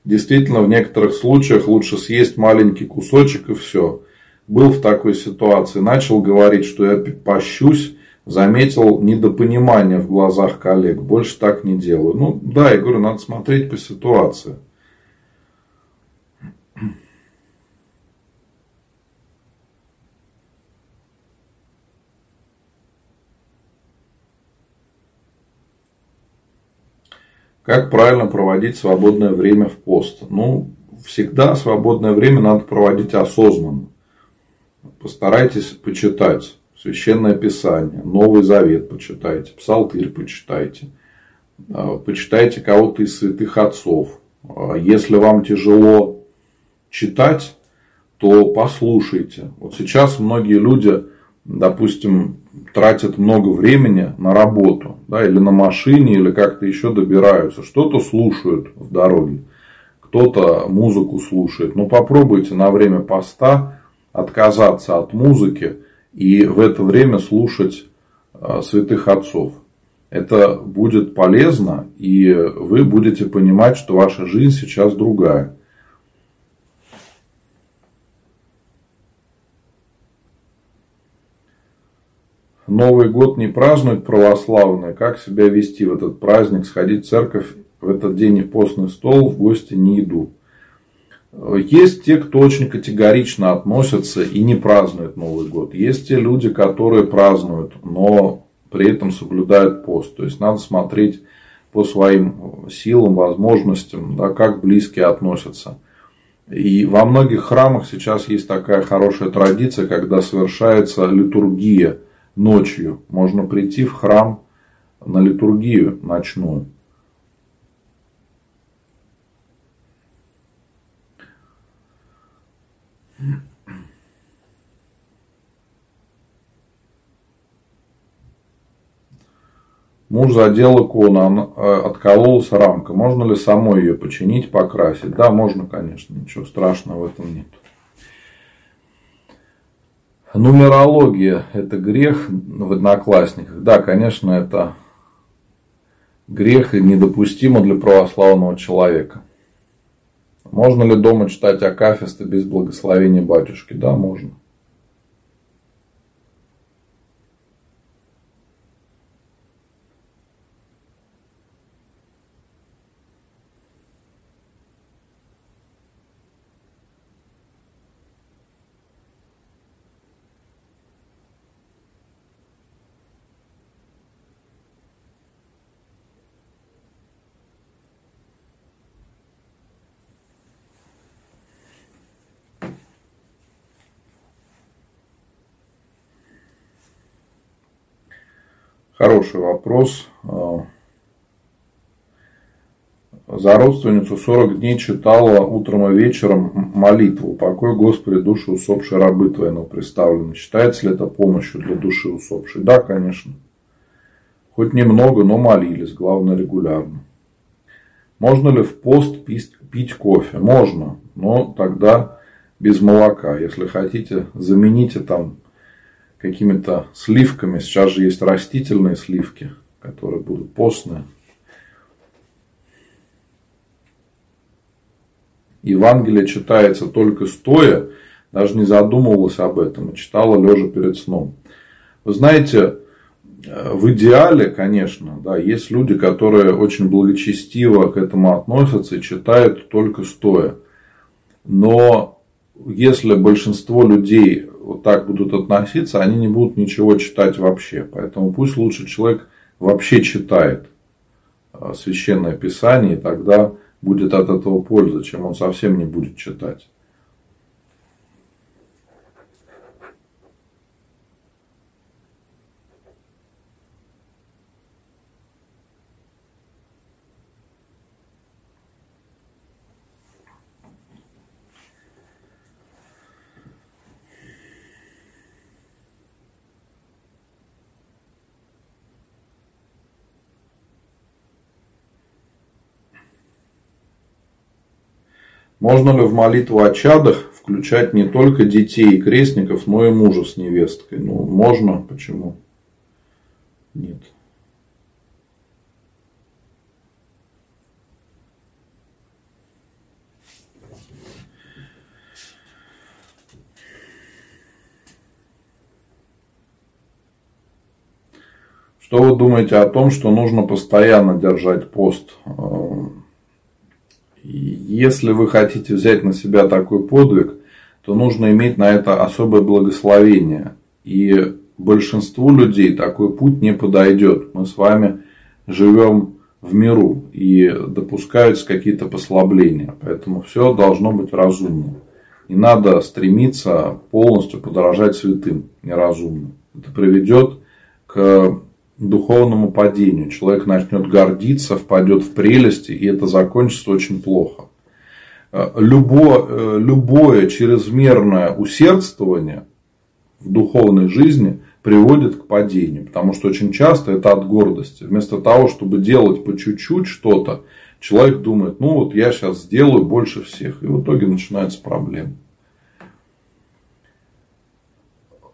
действительно в некоторых случаях лучше съесть маленький кусочек и все был в такой ситуации, начал говорить, что я пощусь, заметил недопонимание в глазах коллег. Больше так не делаю. Ну да, я говорю, надо смотреть по ситуации. Как правильно проводить свободное время в пост? Ну, всегда свободное время надо проводить осознанно. Постарайтесь почитать Священное Писание, Новый Завет почитайте, Псалтырь почитайте, а, почитайте кого-то из святых отцов. А, если вам тяжело читать, то послушайте. Вот сейчас многие люди, допустим, тратят много времени на работу, да, или на машине, или как-то еще добираются. Что-то слушают в дороге, кто-то музыку слушает. Но попробуйте на время поста отказаться от музыки и в это время слушать а, святых отцов. Это будет полезно, и вы будете понимать, что ваша жизнь сейчас другая. Новый год не празднуют православные. Как себя вести в этот праздник? Сходить в церковь в этот день и в постный стол, в гости не иду. Есть те, кто очень категорично относятся и не празднуют Новый год. Есть те люди, которые празднуют, но при этом соблюдают пост. То есть надо смотреть по своим силам, возможностям, да, как близкие относятся. И во многих храмах сейчас есть такая хорошая традиция, когда совершается литургия – ночью можно прийти в храм на литургию ночную. Муж задел икону, э, откололась рамка. Можно ли самой ее починить, покрасить? Да, можно, конечно, ничего страшного в этом нет. Нумерология – это грех в одноклассниках. Да, конечно, это грех и недопустимо для православного человека. Можно ли дома читать акафисты без благословения батюшки? Да, можно. Хороший вопрос. А, за родственницу 40 дней читала утром и вечером молитву. Покой Господи, души усопшей рабы Твои представлены. Считается ли это помощью для души усопшей? Да, конечно. Хоть немного, но молились, главное регулярно. Можно ли в пост пить кофе? Можно, но тогда без молока. Если хотите, замените там какими-то сливками. Сейчас же есть растительные сливки, которые будут постные. Евангелие читается только стоя, даже не задумывалась об этом, и читала лежа перед сном. Вы знаете, э, в идеале, конечно, да, есть люди, которые очень благочестиво к этому относятся и читают только стоя. Но если большинство людей вот так будут относиться, они не будут ничего читать вообще. Поэтому пусть лучше человек вообще читает а, священное писание, и тогда будет от этого польза, чем он совсем не будет читать. Можно ли в молитву о чадах включать не только детей и крестников, но и мужа с невесткой? Ну, можно. Почему? Нет. Что вы думаете о том, что нужно постоянно держать пост? Если вы хотите взять на себя такой подвиг, то нужно иметь на это особое благословение. И большинству людей такой путь не подойдет. Мы с вами живем в миру и допускаются какие-то послабления. Поэтому все должно быть разумно. Не надо стремиться полностью подражать святым неразумно. Это приведет к духовному падению. Человек начнет гордиться, впадет в прелести, и это закончится очень плохо. Любое, любое чрезмерное усердствование в духовной жизни приводит к падению. Потому что очень часто это от гордости. Вместо того, чтобы делать по чуть-чуть что-то, человек думает, ну вот я сейчас сделаю больше всех. И в итоге начинаются проблемы.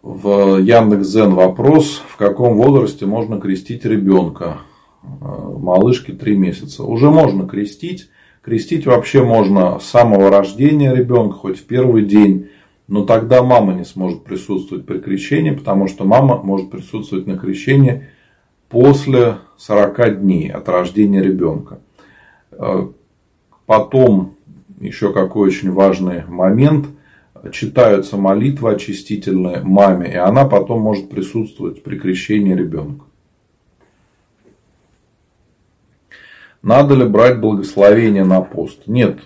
В Яндекс.Зен вопрос, в каком возрасте можно крестить ребенка? Малышке 3 месяца. Уже можно крестить. Крестить вообще можно с самого рождения ребенка, хоть в первый день. Но тогда мама не сможет присутствовать при крещении, потому что мама может присутствовать на крещении после 40 дней от рождения ребенка. Э, потом, еще какой очень важный момент, читаются молитвы очистительные маме, и она потом может присутствовать при крещении ребенка. Надо ли брать благословение на пост? Нет,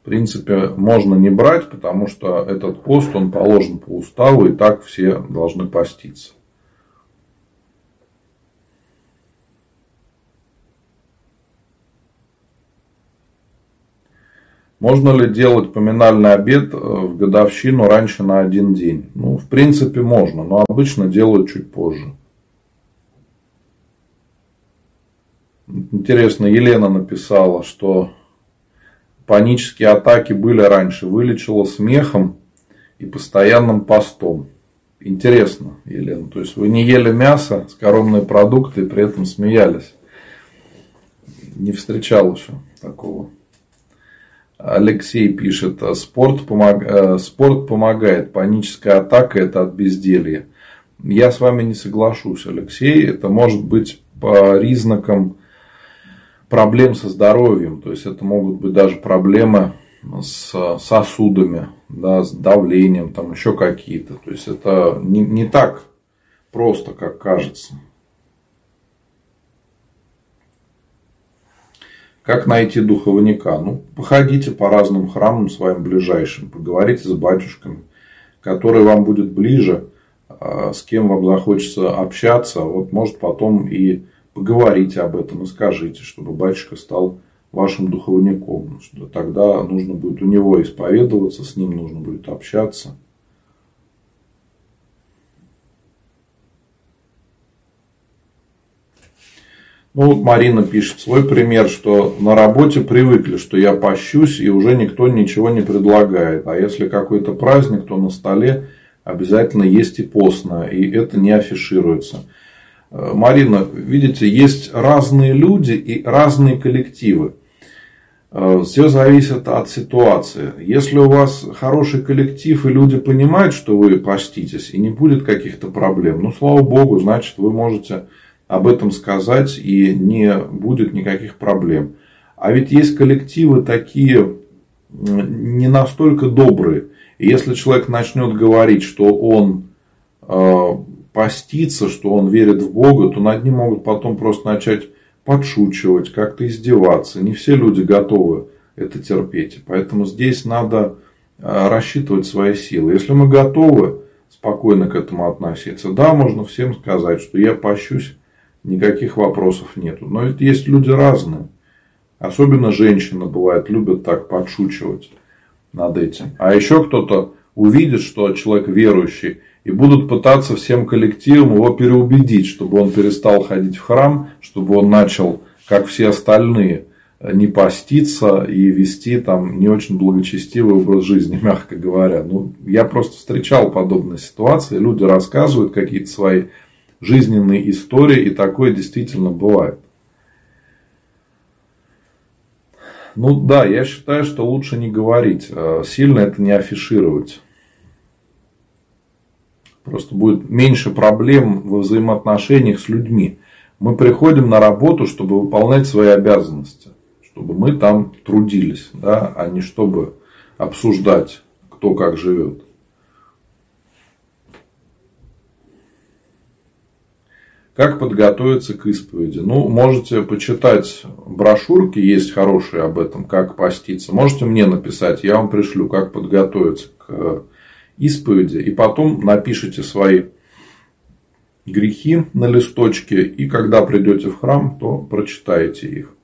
в принципе, можно не брать, потому что этот пост, он положен по уставу, и так все должны поститься. Можно ли делать поминальный обед э, в годовщину раньше на один день? Ну, в принципе, можно, но обычно делают чуть позже. Интересно, Елена написала, что панические атаки были раньше, вылечила смехом и постоянным постом. Интересно, Елена. То есть вы не ели мясо, скоромные продукты и при этом смеялись. Не встречал еще такого. Алексей пишет, спорт, помог... Э, спорт помогает, паническая атака это от безделья. Я с вами не соглашусь, Алексей. Это может быть по признакам проблем со здоровьем. То есть это могут быть даже проблемы с сосудами, да, с давлением, там еще какие-то. То есть это не, не так просто, как кажется. Как найти духовника? Ну, походите по разным храмам своим ближайшим, поговорите с батюшками, который вам будет ближе, а, с кем вам захочется общаться. Вот может потом и поговорите об этом и скажите, чтобы батюшка стал вашим духовником. Тогда нужно будет у него исповедоваться, с ним нужно будет общаться. Ну, вот Марина пишет свой пример, что на работе привыкли, что я пощусь, и уже никто ничего не предлагает. А если какой-то праздник, то на столе обязательно есть и постное, и это не афишируется. Э, Марина, видите, есть разные люди и разные коллективы. Э, Все зависит от ситуации. Если у вас хороший коллектив и люди понимают, что вы поститесь и не будет каких-то проблем, ну, слава богу, значит, вы можете об этом сказать и не будет никаких проблем. А ведь есть коллективы такие не настолько добрые. И если человек начнет говорить, что он э, постится, что он верит в Бога, то над ним могут потом просто начать подшучивать, как-то издеваться. Не все люди готовы это терпеть. Поэтому здесь надо э, рассчитывать свои силы. Если мы готовы спокойно к этому относиться, да, можно всем сказать, что я пощусь, никаких вопросов нету. Но ведь есть люди разные. Особенно женщины бывают, любят так подшучивать над этим. А еще кто-то увидит, что человек верующий, и будут пытаться всем коллективом его переубедить, чтобы он перестал ходить в храм, чтобы он начал, как все остальные, не поститься и вести там не очень благочестивый образ жизни, мягко говоря. Ну, я просто встречал подобные ситуации. Люди рассказывают какие-то свои жизненные истории, и такое действительно бывает. Ну да, я считаю, что лучше не говорить, а сильно это не афишировать. Просто будет меньше проблем во взаимоотношениях с людьми. Мы приходим на работу, чтобы выполнять свои обязанности. Чтобы мы там трудились, да, а не чтобы обсуждать, кто как живет. Как подготовиться к исповеди? Ну, можете почитать брошюрки, есть хорошие об этом, как поститься. Можете мне написать, я вам пришлю, как подготовиться к исповеди. И потом напишите свои грехи на листочке. И когда придете в храм, то прочитаете их.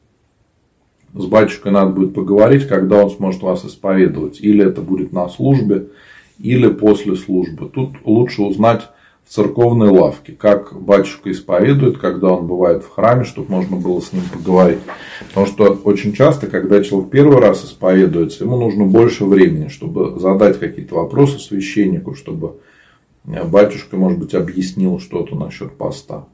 С батюшкой надо будет поговорить, когда он сможет вас исповедовать. Или это будет на службе, или после службы. Тут лучше узнать в церковной лавке, как батюшка исповедует, когда он бывает в храме, чтобы можно было с ним поговорить. Потому что очень часто, когда человек первый раз исповедуется, ему нужно больше времени, чтобы задать какие-то вопросы священнику, чтобы батюшка, может быть, объяснил что-то насчет поста.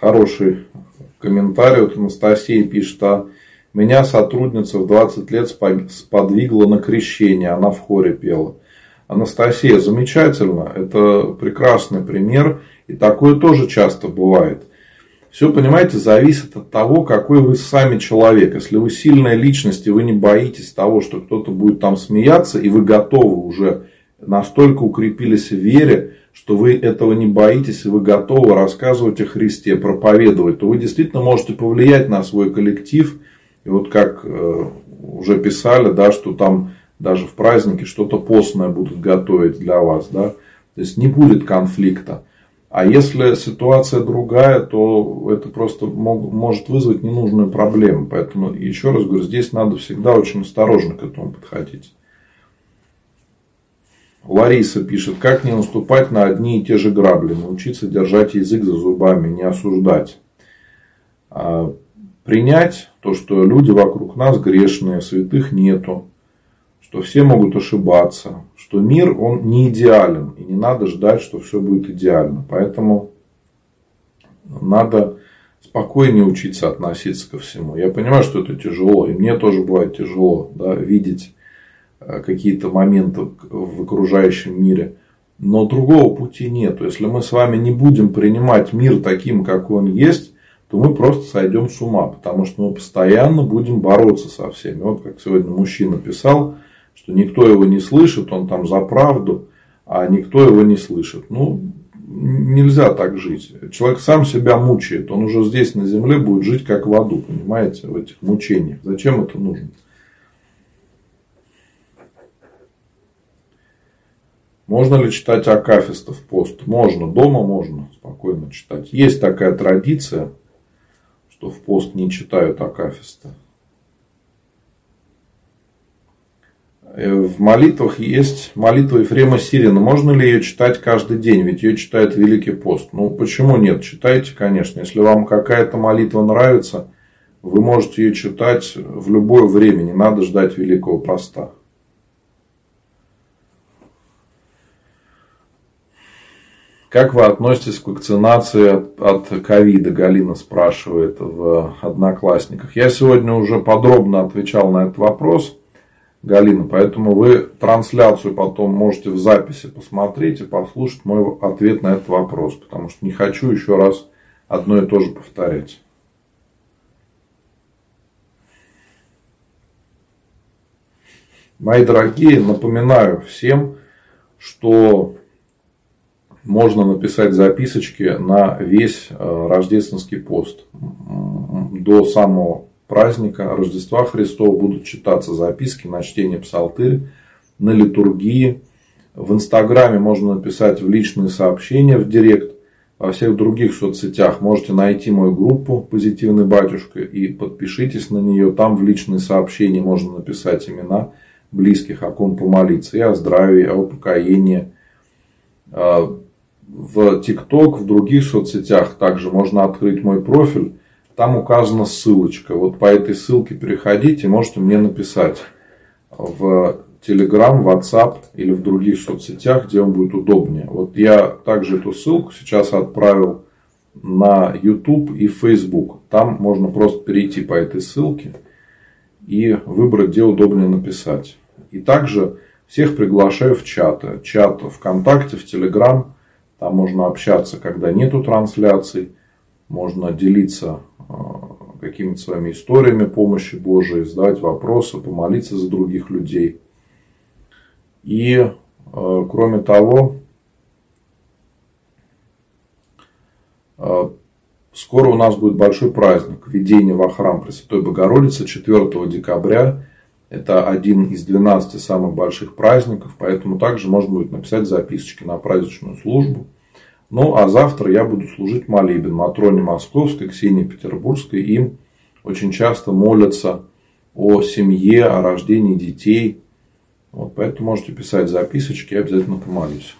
Хороший комментарий. Вот Анастасия пишет, а меня сотрудница в 20 лет сподвигла на крещение. Она в хоре пела. Анастасия, замечательно. Это прекрасный пример. И такое тоже часто бывает. Все, понимаете, зависит от того, какой вы сами человек. Если вы сильная личность, и вы не боитесь того, что кто-то будет там смеяться, и вы готовы уже настолько укрепились в вере, что вы этого не боитесь, и вы готовы рассказывать о Христе, проповедовать, то вы действительно можете повлиять на свой коллектив. И вот как э, уже писали, да, что там даже в празднике что-то постное будут готовить для вас. Да? То есть не будет конфликта. А если ситуация другая, то это просто может вызвать ненужную проблему. Поэтому, еще раз говорю, здесь надо всегда очень осторожно к этому подходить. Лариса пишет, как не наступать на одни и те же грабли, научиться держать язык за зубами, не осуждать. А принять то, что люди вокруг нас грешные, святых нету, что все могут ошибаться, что мир, он не идеален, и не надо ждать, что все будет идеально. Поэтому надо спокойнее учиться относиться ко всему. Я понимаю, что это тяжело, и мне тоже бывает тяжело да, видеть какие-то моменты в окружающем мире. Но другого пути нет. Если мы с вами не будем принимать мир таким, какой он есть, то мы просто сойдем с ума, потому что мы постоянно будем бороться со всеми. Вот как сегодня мужчина писал, что никто его не слышит, он там за правду, а никто его не слышит. Ну, нельзя так жить. Человек сам себя мучает, он уже здесь на земле будет жить как в аду, понимаете, в этих мучениях. Зачем это нужно? Можно ли читать Акафиста в пост? Можно. Дома можно спокойно читать. Есть такая традиция, что в пост не читают Акафиста. Э, в молитвах есть молитва Ефрема Сирина. Можно ли ее читать каждый день? Ведь ее читает Великий пост. Ну, почему нет? Читайте, конечно. Если вам какая-то молитва нравится, вы можете ее читать в любое время. Не надо ждать Великого поста. Как вы относитесь к вакцинации от ковида? Галина спрашивает в Одноклассниках. Я сегодня уже подробно отвечал на этот вопрос, Галина, поэтому вы трансляцию потом можете в записи посмотреть и послушать мой ответ на этот вопрос, потому что не хочу еще раз одно и то же повторять. Мои дорогие, напоминаю всем, что можно написать записочки на весь э, рождественский пост. До самого праздника Рождества Христова будут читаться записки на чтение псалтырь, на литургии. В Инстаграме можно написать в личные сообщения в Директ. Во всех других соцсетях можете найти мою группу «Позитивный батюшка» и подпишитесь на нее. Там в личные сообщения можно написать имена близких, о ком помолиться. И о здравии, и о покоении а, в ТикТок, в других соцсетях также можно открыть мой профиль. Там указана ссылочка. Вот по этой ссылке переходите, можете мне написать в Telegram, WhatsApp или в других соцсетях, где вам будет удобнее. Вот я также эту ссылку сейчас отправил на YouTube и Facebook. Там можно просто перейти по этой ссылке и выбрать, где удобнее написать. И также всех приглашаю в чаты. Чат ВКонтакте, в Telegram – там можно общаться, когда нету трансляций. Можно делиться э, какими-то своими историями помощи Божией, задавать вопросы, помолиться за других людей. И, э, кроме того, э, скоро у нас будет большой праздник введение во храм Пресвятой Богородицы 4 декабря. Это один из 12 самых больших праздников, поэтому также можно будет написать записочки на праздничную службу – ну, а завтра я буду служить молебен Матроне Московской, Ксении Петербургской. Им очень часто молятся о семье, о рождении детей. Вот, поэтому можете писать записочки, я обязательно помолюсь.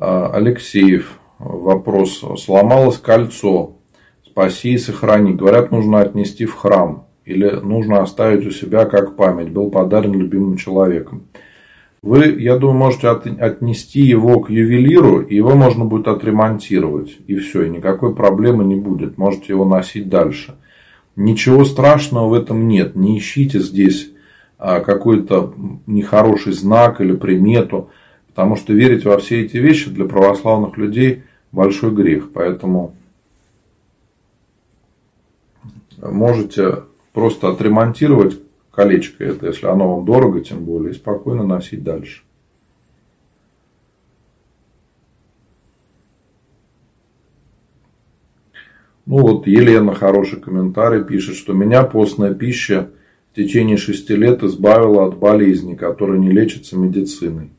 Алексеев. Вопрос. Сломалось кольцо. Спаси и сохрани. Говорят, нужно отнести в храм. Или нужно оставить у себя как память. Был подарен любимым человеком. Вы, я думаю, можете отнести его к ювелиру, и его можно будет отремонтировать. И все, и никакой проблемы не будет. Можете его носить дальше. Ничего страшного в этом нет. Не ищите здесь а, какой-то нехороший знак или примету. Потому что верить во все эти вещи для православных людей большой грех. Поэтому можете просто отремонтировать колечко это, если оно вам дорого, тем более, и спокойно носить дальше. Ну вот Елена хороший комментарий пишет, что меня постная пища в течение шести лет избавила от болезни, которые не лечатся медициной.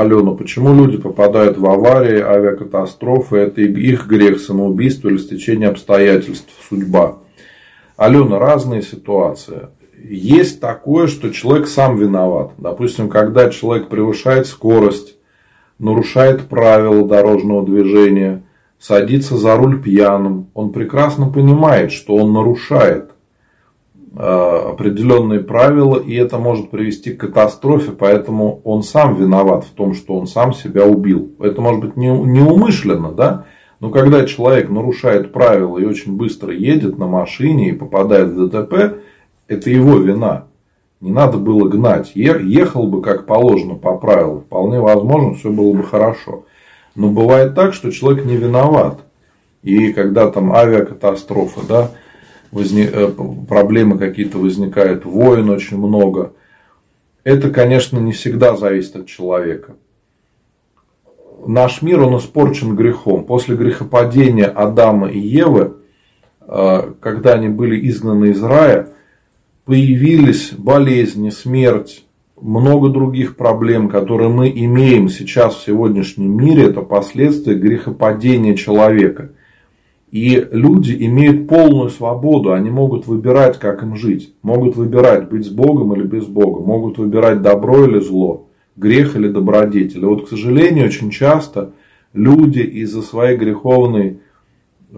Алена, почему люди попадают в аварии, авиакатастрофы? Это их грех, самоубийство или стечение обстоятельств, судьба? Алена, разные ситуации. Есть такое, что человек сам виноват. Допустим, когда человек превышает скорость, нарушает правила дорожного движения, садится за руль пьяным, он прекрасно понимает, что он нарушает. Э, определенные правила, и это может привести к катастрофе, поэтому он сам виноват в том, что он сам себя убил. Это может быть не, неумышленно, да? Но когда человек нарушает правила и очень быстро едет на машине и попадает в ДТП, это его вина. Не надо было гнать. Ехал бы как положено по правилам. Вполне возможно, все было бы хорошо. Но бывает так, что человек не виноват. И когда там авиакатастрофа, да, возник, э, проблемы какие-то возникают, войн очень много. Это, конечно, не всегда зависит от человека. Наш мир, он испорчен грехом. После грехопадения Адама и Евы, э, когда они были изгнаны из рая, появились болезни, смерть, много других проблем, которые мы имеем сейчас в сегодняшнем мире, это последствия грехопадения человека – и люди имеют полную свободу, они могут выбирать, как им жить. Могут выбирать быть с Богом или без Бога, могут выбирать добро или зло, грех или добродетель. И вот, к сожалению, очень часто люди из-за своей греховной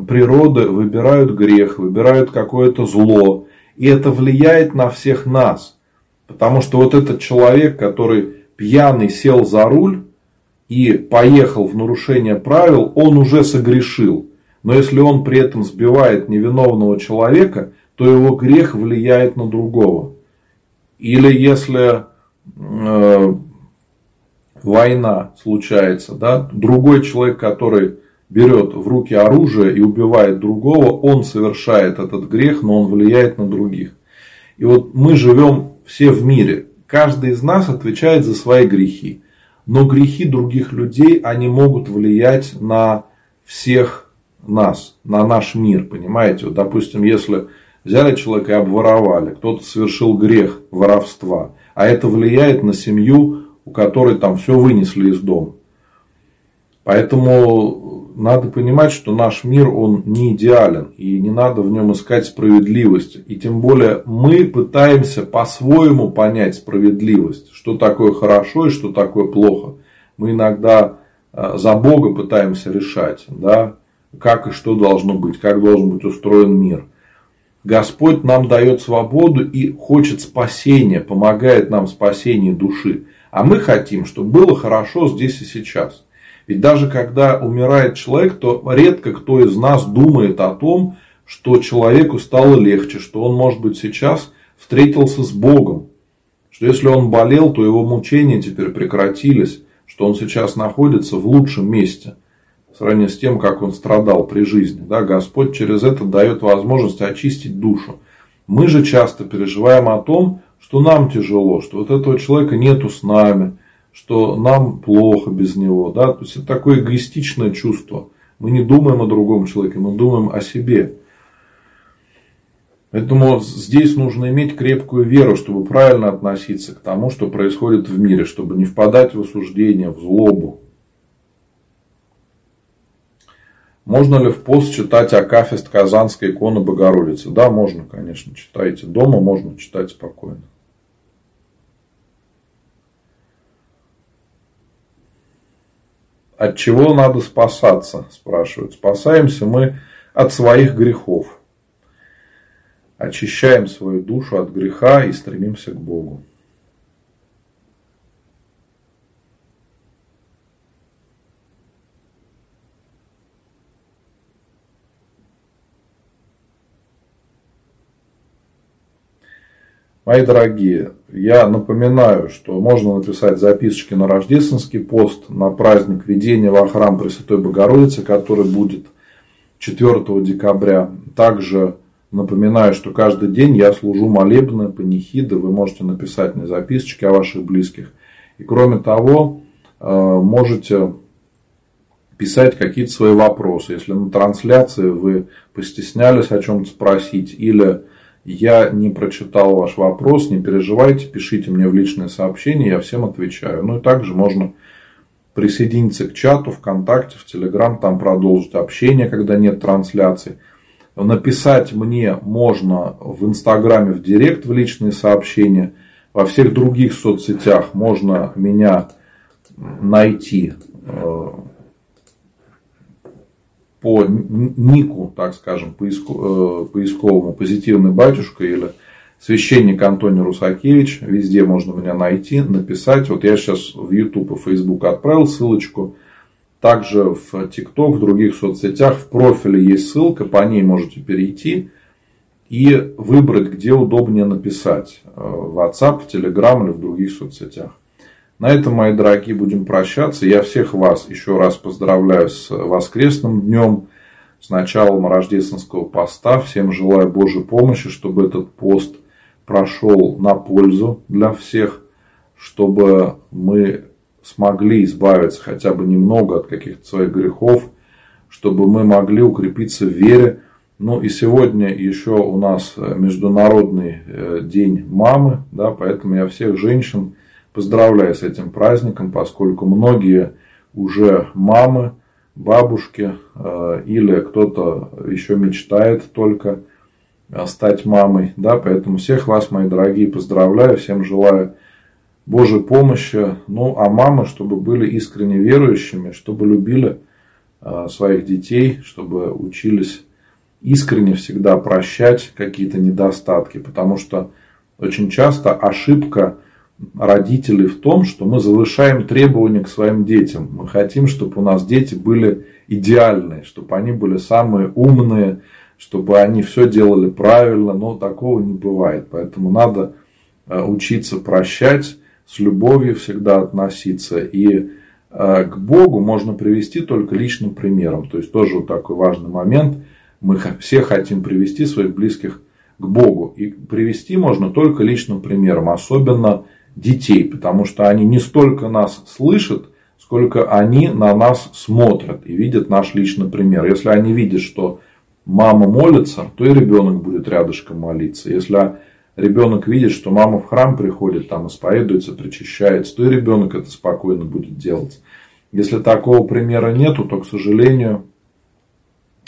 природы выбирают грех, выбирают какое-то зло. И это влияет на всех нас. Потому что вот этот человек, который пьяный сел за руль и поехал в нарушение правил, он уже согрешил. Но если он при этом сбивает невиновного человека, то его грех влияет на другого. Или если э, война случается, да, другой человек, который берет в руки оружие и убивает другого, он совершает этот грех, но он влияет на других. И вот мы живем все в мире. Каждый из нас отвечает за свои грехи. Но грехи других людей, они могут влиять на всех нас, на наш мир, понимаете? Вот, допустим, если взяли человека и обворовали, кто-то совершил грех воровства, а это влияет на семью, у которой там все вынесли из дома. Поэтому надо понимать, что наш мир, он не идеален. И не надо в нем искать справедливость. И тем более мы пытаемся по-своему понять справедливость. Что такое хорошо и что такое плохо. Мы иногда э, за Бога пытаемся решать. Да? Как и что должно быть. Как должен быть устроен мир. Господь нам дает свободу и хочет спасения, помогает нам в спасении души. А мы хотим, чтобы было хорошо здесь и сейчас. Ведь даже когда умирает человек, то редко кто из нас думает о том, что человеку стало легче, что он, может быть, сейчас встретился с Богом. Что если он болел, то его мучения теперь прекратились, что он сейчас находится в лучшем месте в сравнении с тем, как он страдал при жизни. Да, Господь через это дает возможность очистить душу. Мы же часто переживаем о том, что нам тяжело, что вот этого человека нету с нами, что нам плохо без него. Да? То есть это такое эгоистичное чувство. Мы не думаем о другом человеке, мы думаем о себе. Поэтому здесь нужно иметь крепкую веру, чтобы правильно относиться к тому, что происходит в мире, чтобы не впадать в осуждение, в злобу. Можно ли в пост читать Акафист Казанской иконы Богородицы? Да, можно, конечно, читайте. Дома можно читать спокойно. От чего надо спасаться, спрашивают. Спасаемся мы от своих грехов. Очищаем свою душу от греха и стремимся к Богу. Мои дорогие, я напоминаю, что можно написать записочки на рождественский пост, на праздник введения во храм Пресвятой Богородицы, который будет 4 декабря. Также напоминаю, что каждый день я служу молебны, панихиды. Вы можете написать мне записочки о ваших близких. И кроме того, э, можете писать какие-то свои вопросы. Если на трансляции вы постеснялись о чем-то спросить или я не прочитал ваш вопрос, не переживайте, пишите мне в личное сообщение, я всем отвечаю. Ну и также можно присоединиться к чату ВКонтакте, в Телеграм, там продолжить общение, когда нет трансляции. Написать мне можно в Инстаграме в Директ, в личные сообщения. Во всех других соцсетях можно меня найти э, по нику, так скажем, э, поисковому «Позитивный батюшка» или священник Антоний Русакевич. Везде можно меня найти, написать. Вот я сейчас в YouTube и Facebook отправил ссылочку. Также в TikTok, в других соцсетях в профиле есть ссылка, по ней можете перейти и выбрать, где удобнее написать. Э, в WhatsApp, в Telegram или в других соцсетях. На этом, мои дорогие, будем прощаться. Я всех вас еще раз поздравляю с воскресным днем, с началом рождественского поста. Всем желаю Божьей помощи, чтобы этот пост прошел на пользу для всех, чтобы мы смогли избавиться хотя бы немного от каких-то своих грехов, чтобы мы могли укрепиться в вере. Ну и сегодня еще у нас Международный э, день мамы, да, поэтому я всех женщин Поздравляю с этим праздником, поскольку многие уже мамы, бабушки э, или кто-то еще мечтает только э, стать мамой. Да, поэтому всех вас, мои дорогие, поздравляю, всем желаю Божьей помощи. Ну, а мамы, чтобы были искренне верующими, чтобы любили э, своих детей, чтобы учились искренне всегда прощать какие-то недостатки. Потому что очень часто ошибка родителей в том, что мы завышаем требования к своим детям. Мы хотим, чтобы у нас дети были идеальные, чтобы они были самые умные, чтобы они все делали правильно, но такого не бывает. Поэтому надо э, учиться прощать, с любовью всегда относиться. И э, к Богу можно привести только личным примером. То есть тоже вот такой важный момент. Мы все хотим привести своих близких к Богу. И привести можно только личным примером. Особенно детей, потому что они не столько нас слышат, сколько они на нас смотрят и видят наш личный пример. Если они видят, что мама молится, то и ребенок будет рядышком молиться. Если ребенок видит, что мама в храм приходит, там исповедуется, причащается, то и ребенок это спокойно будет делать. Если такого примера нету, то, к сожалению,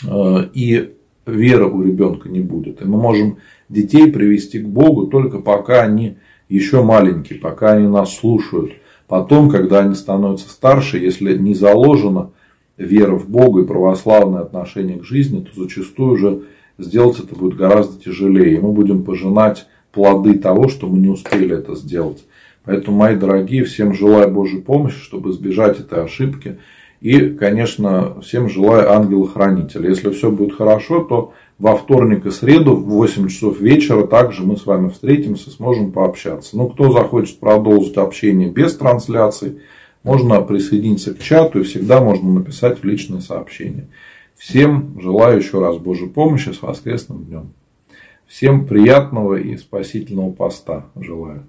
э, и веры у ребенка не будет. И мы можем детей привести к Богу только пока они еще маленькие, пока они нас слушают. Потом, когда они становятся старше, если не заложена вера в Бога и православное отношение к жизни, то зачастую уже сделать это будет гораздо тяжелее. И мы будем пожинать плоды того, что мы не успели это сделать. Поэтому, мои дорогие, всем желаю Божьей помощи, чтобы избежать этой ошибки. И, конечно, всем желаю ангела-хранителя. Если все будет хорошо, то во вторник и среду в 8 часов вечера также мы с вами встретимся, сможем пообщаться. Ну, кто захочет продолжить общение без трансляции, можно присоединиться к чату и всегда можно написать в личное сообщение. Всем желаю еще раз Божьей помощи с воскресным днем. Всем приятного и спасительного поста желаю.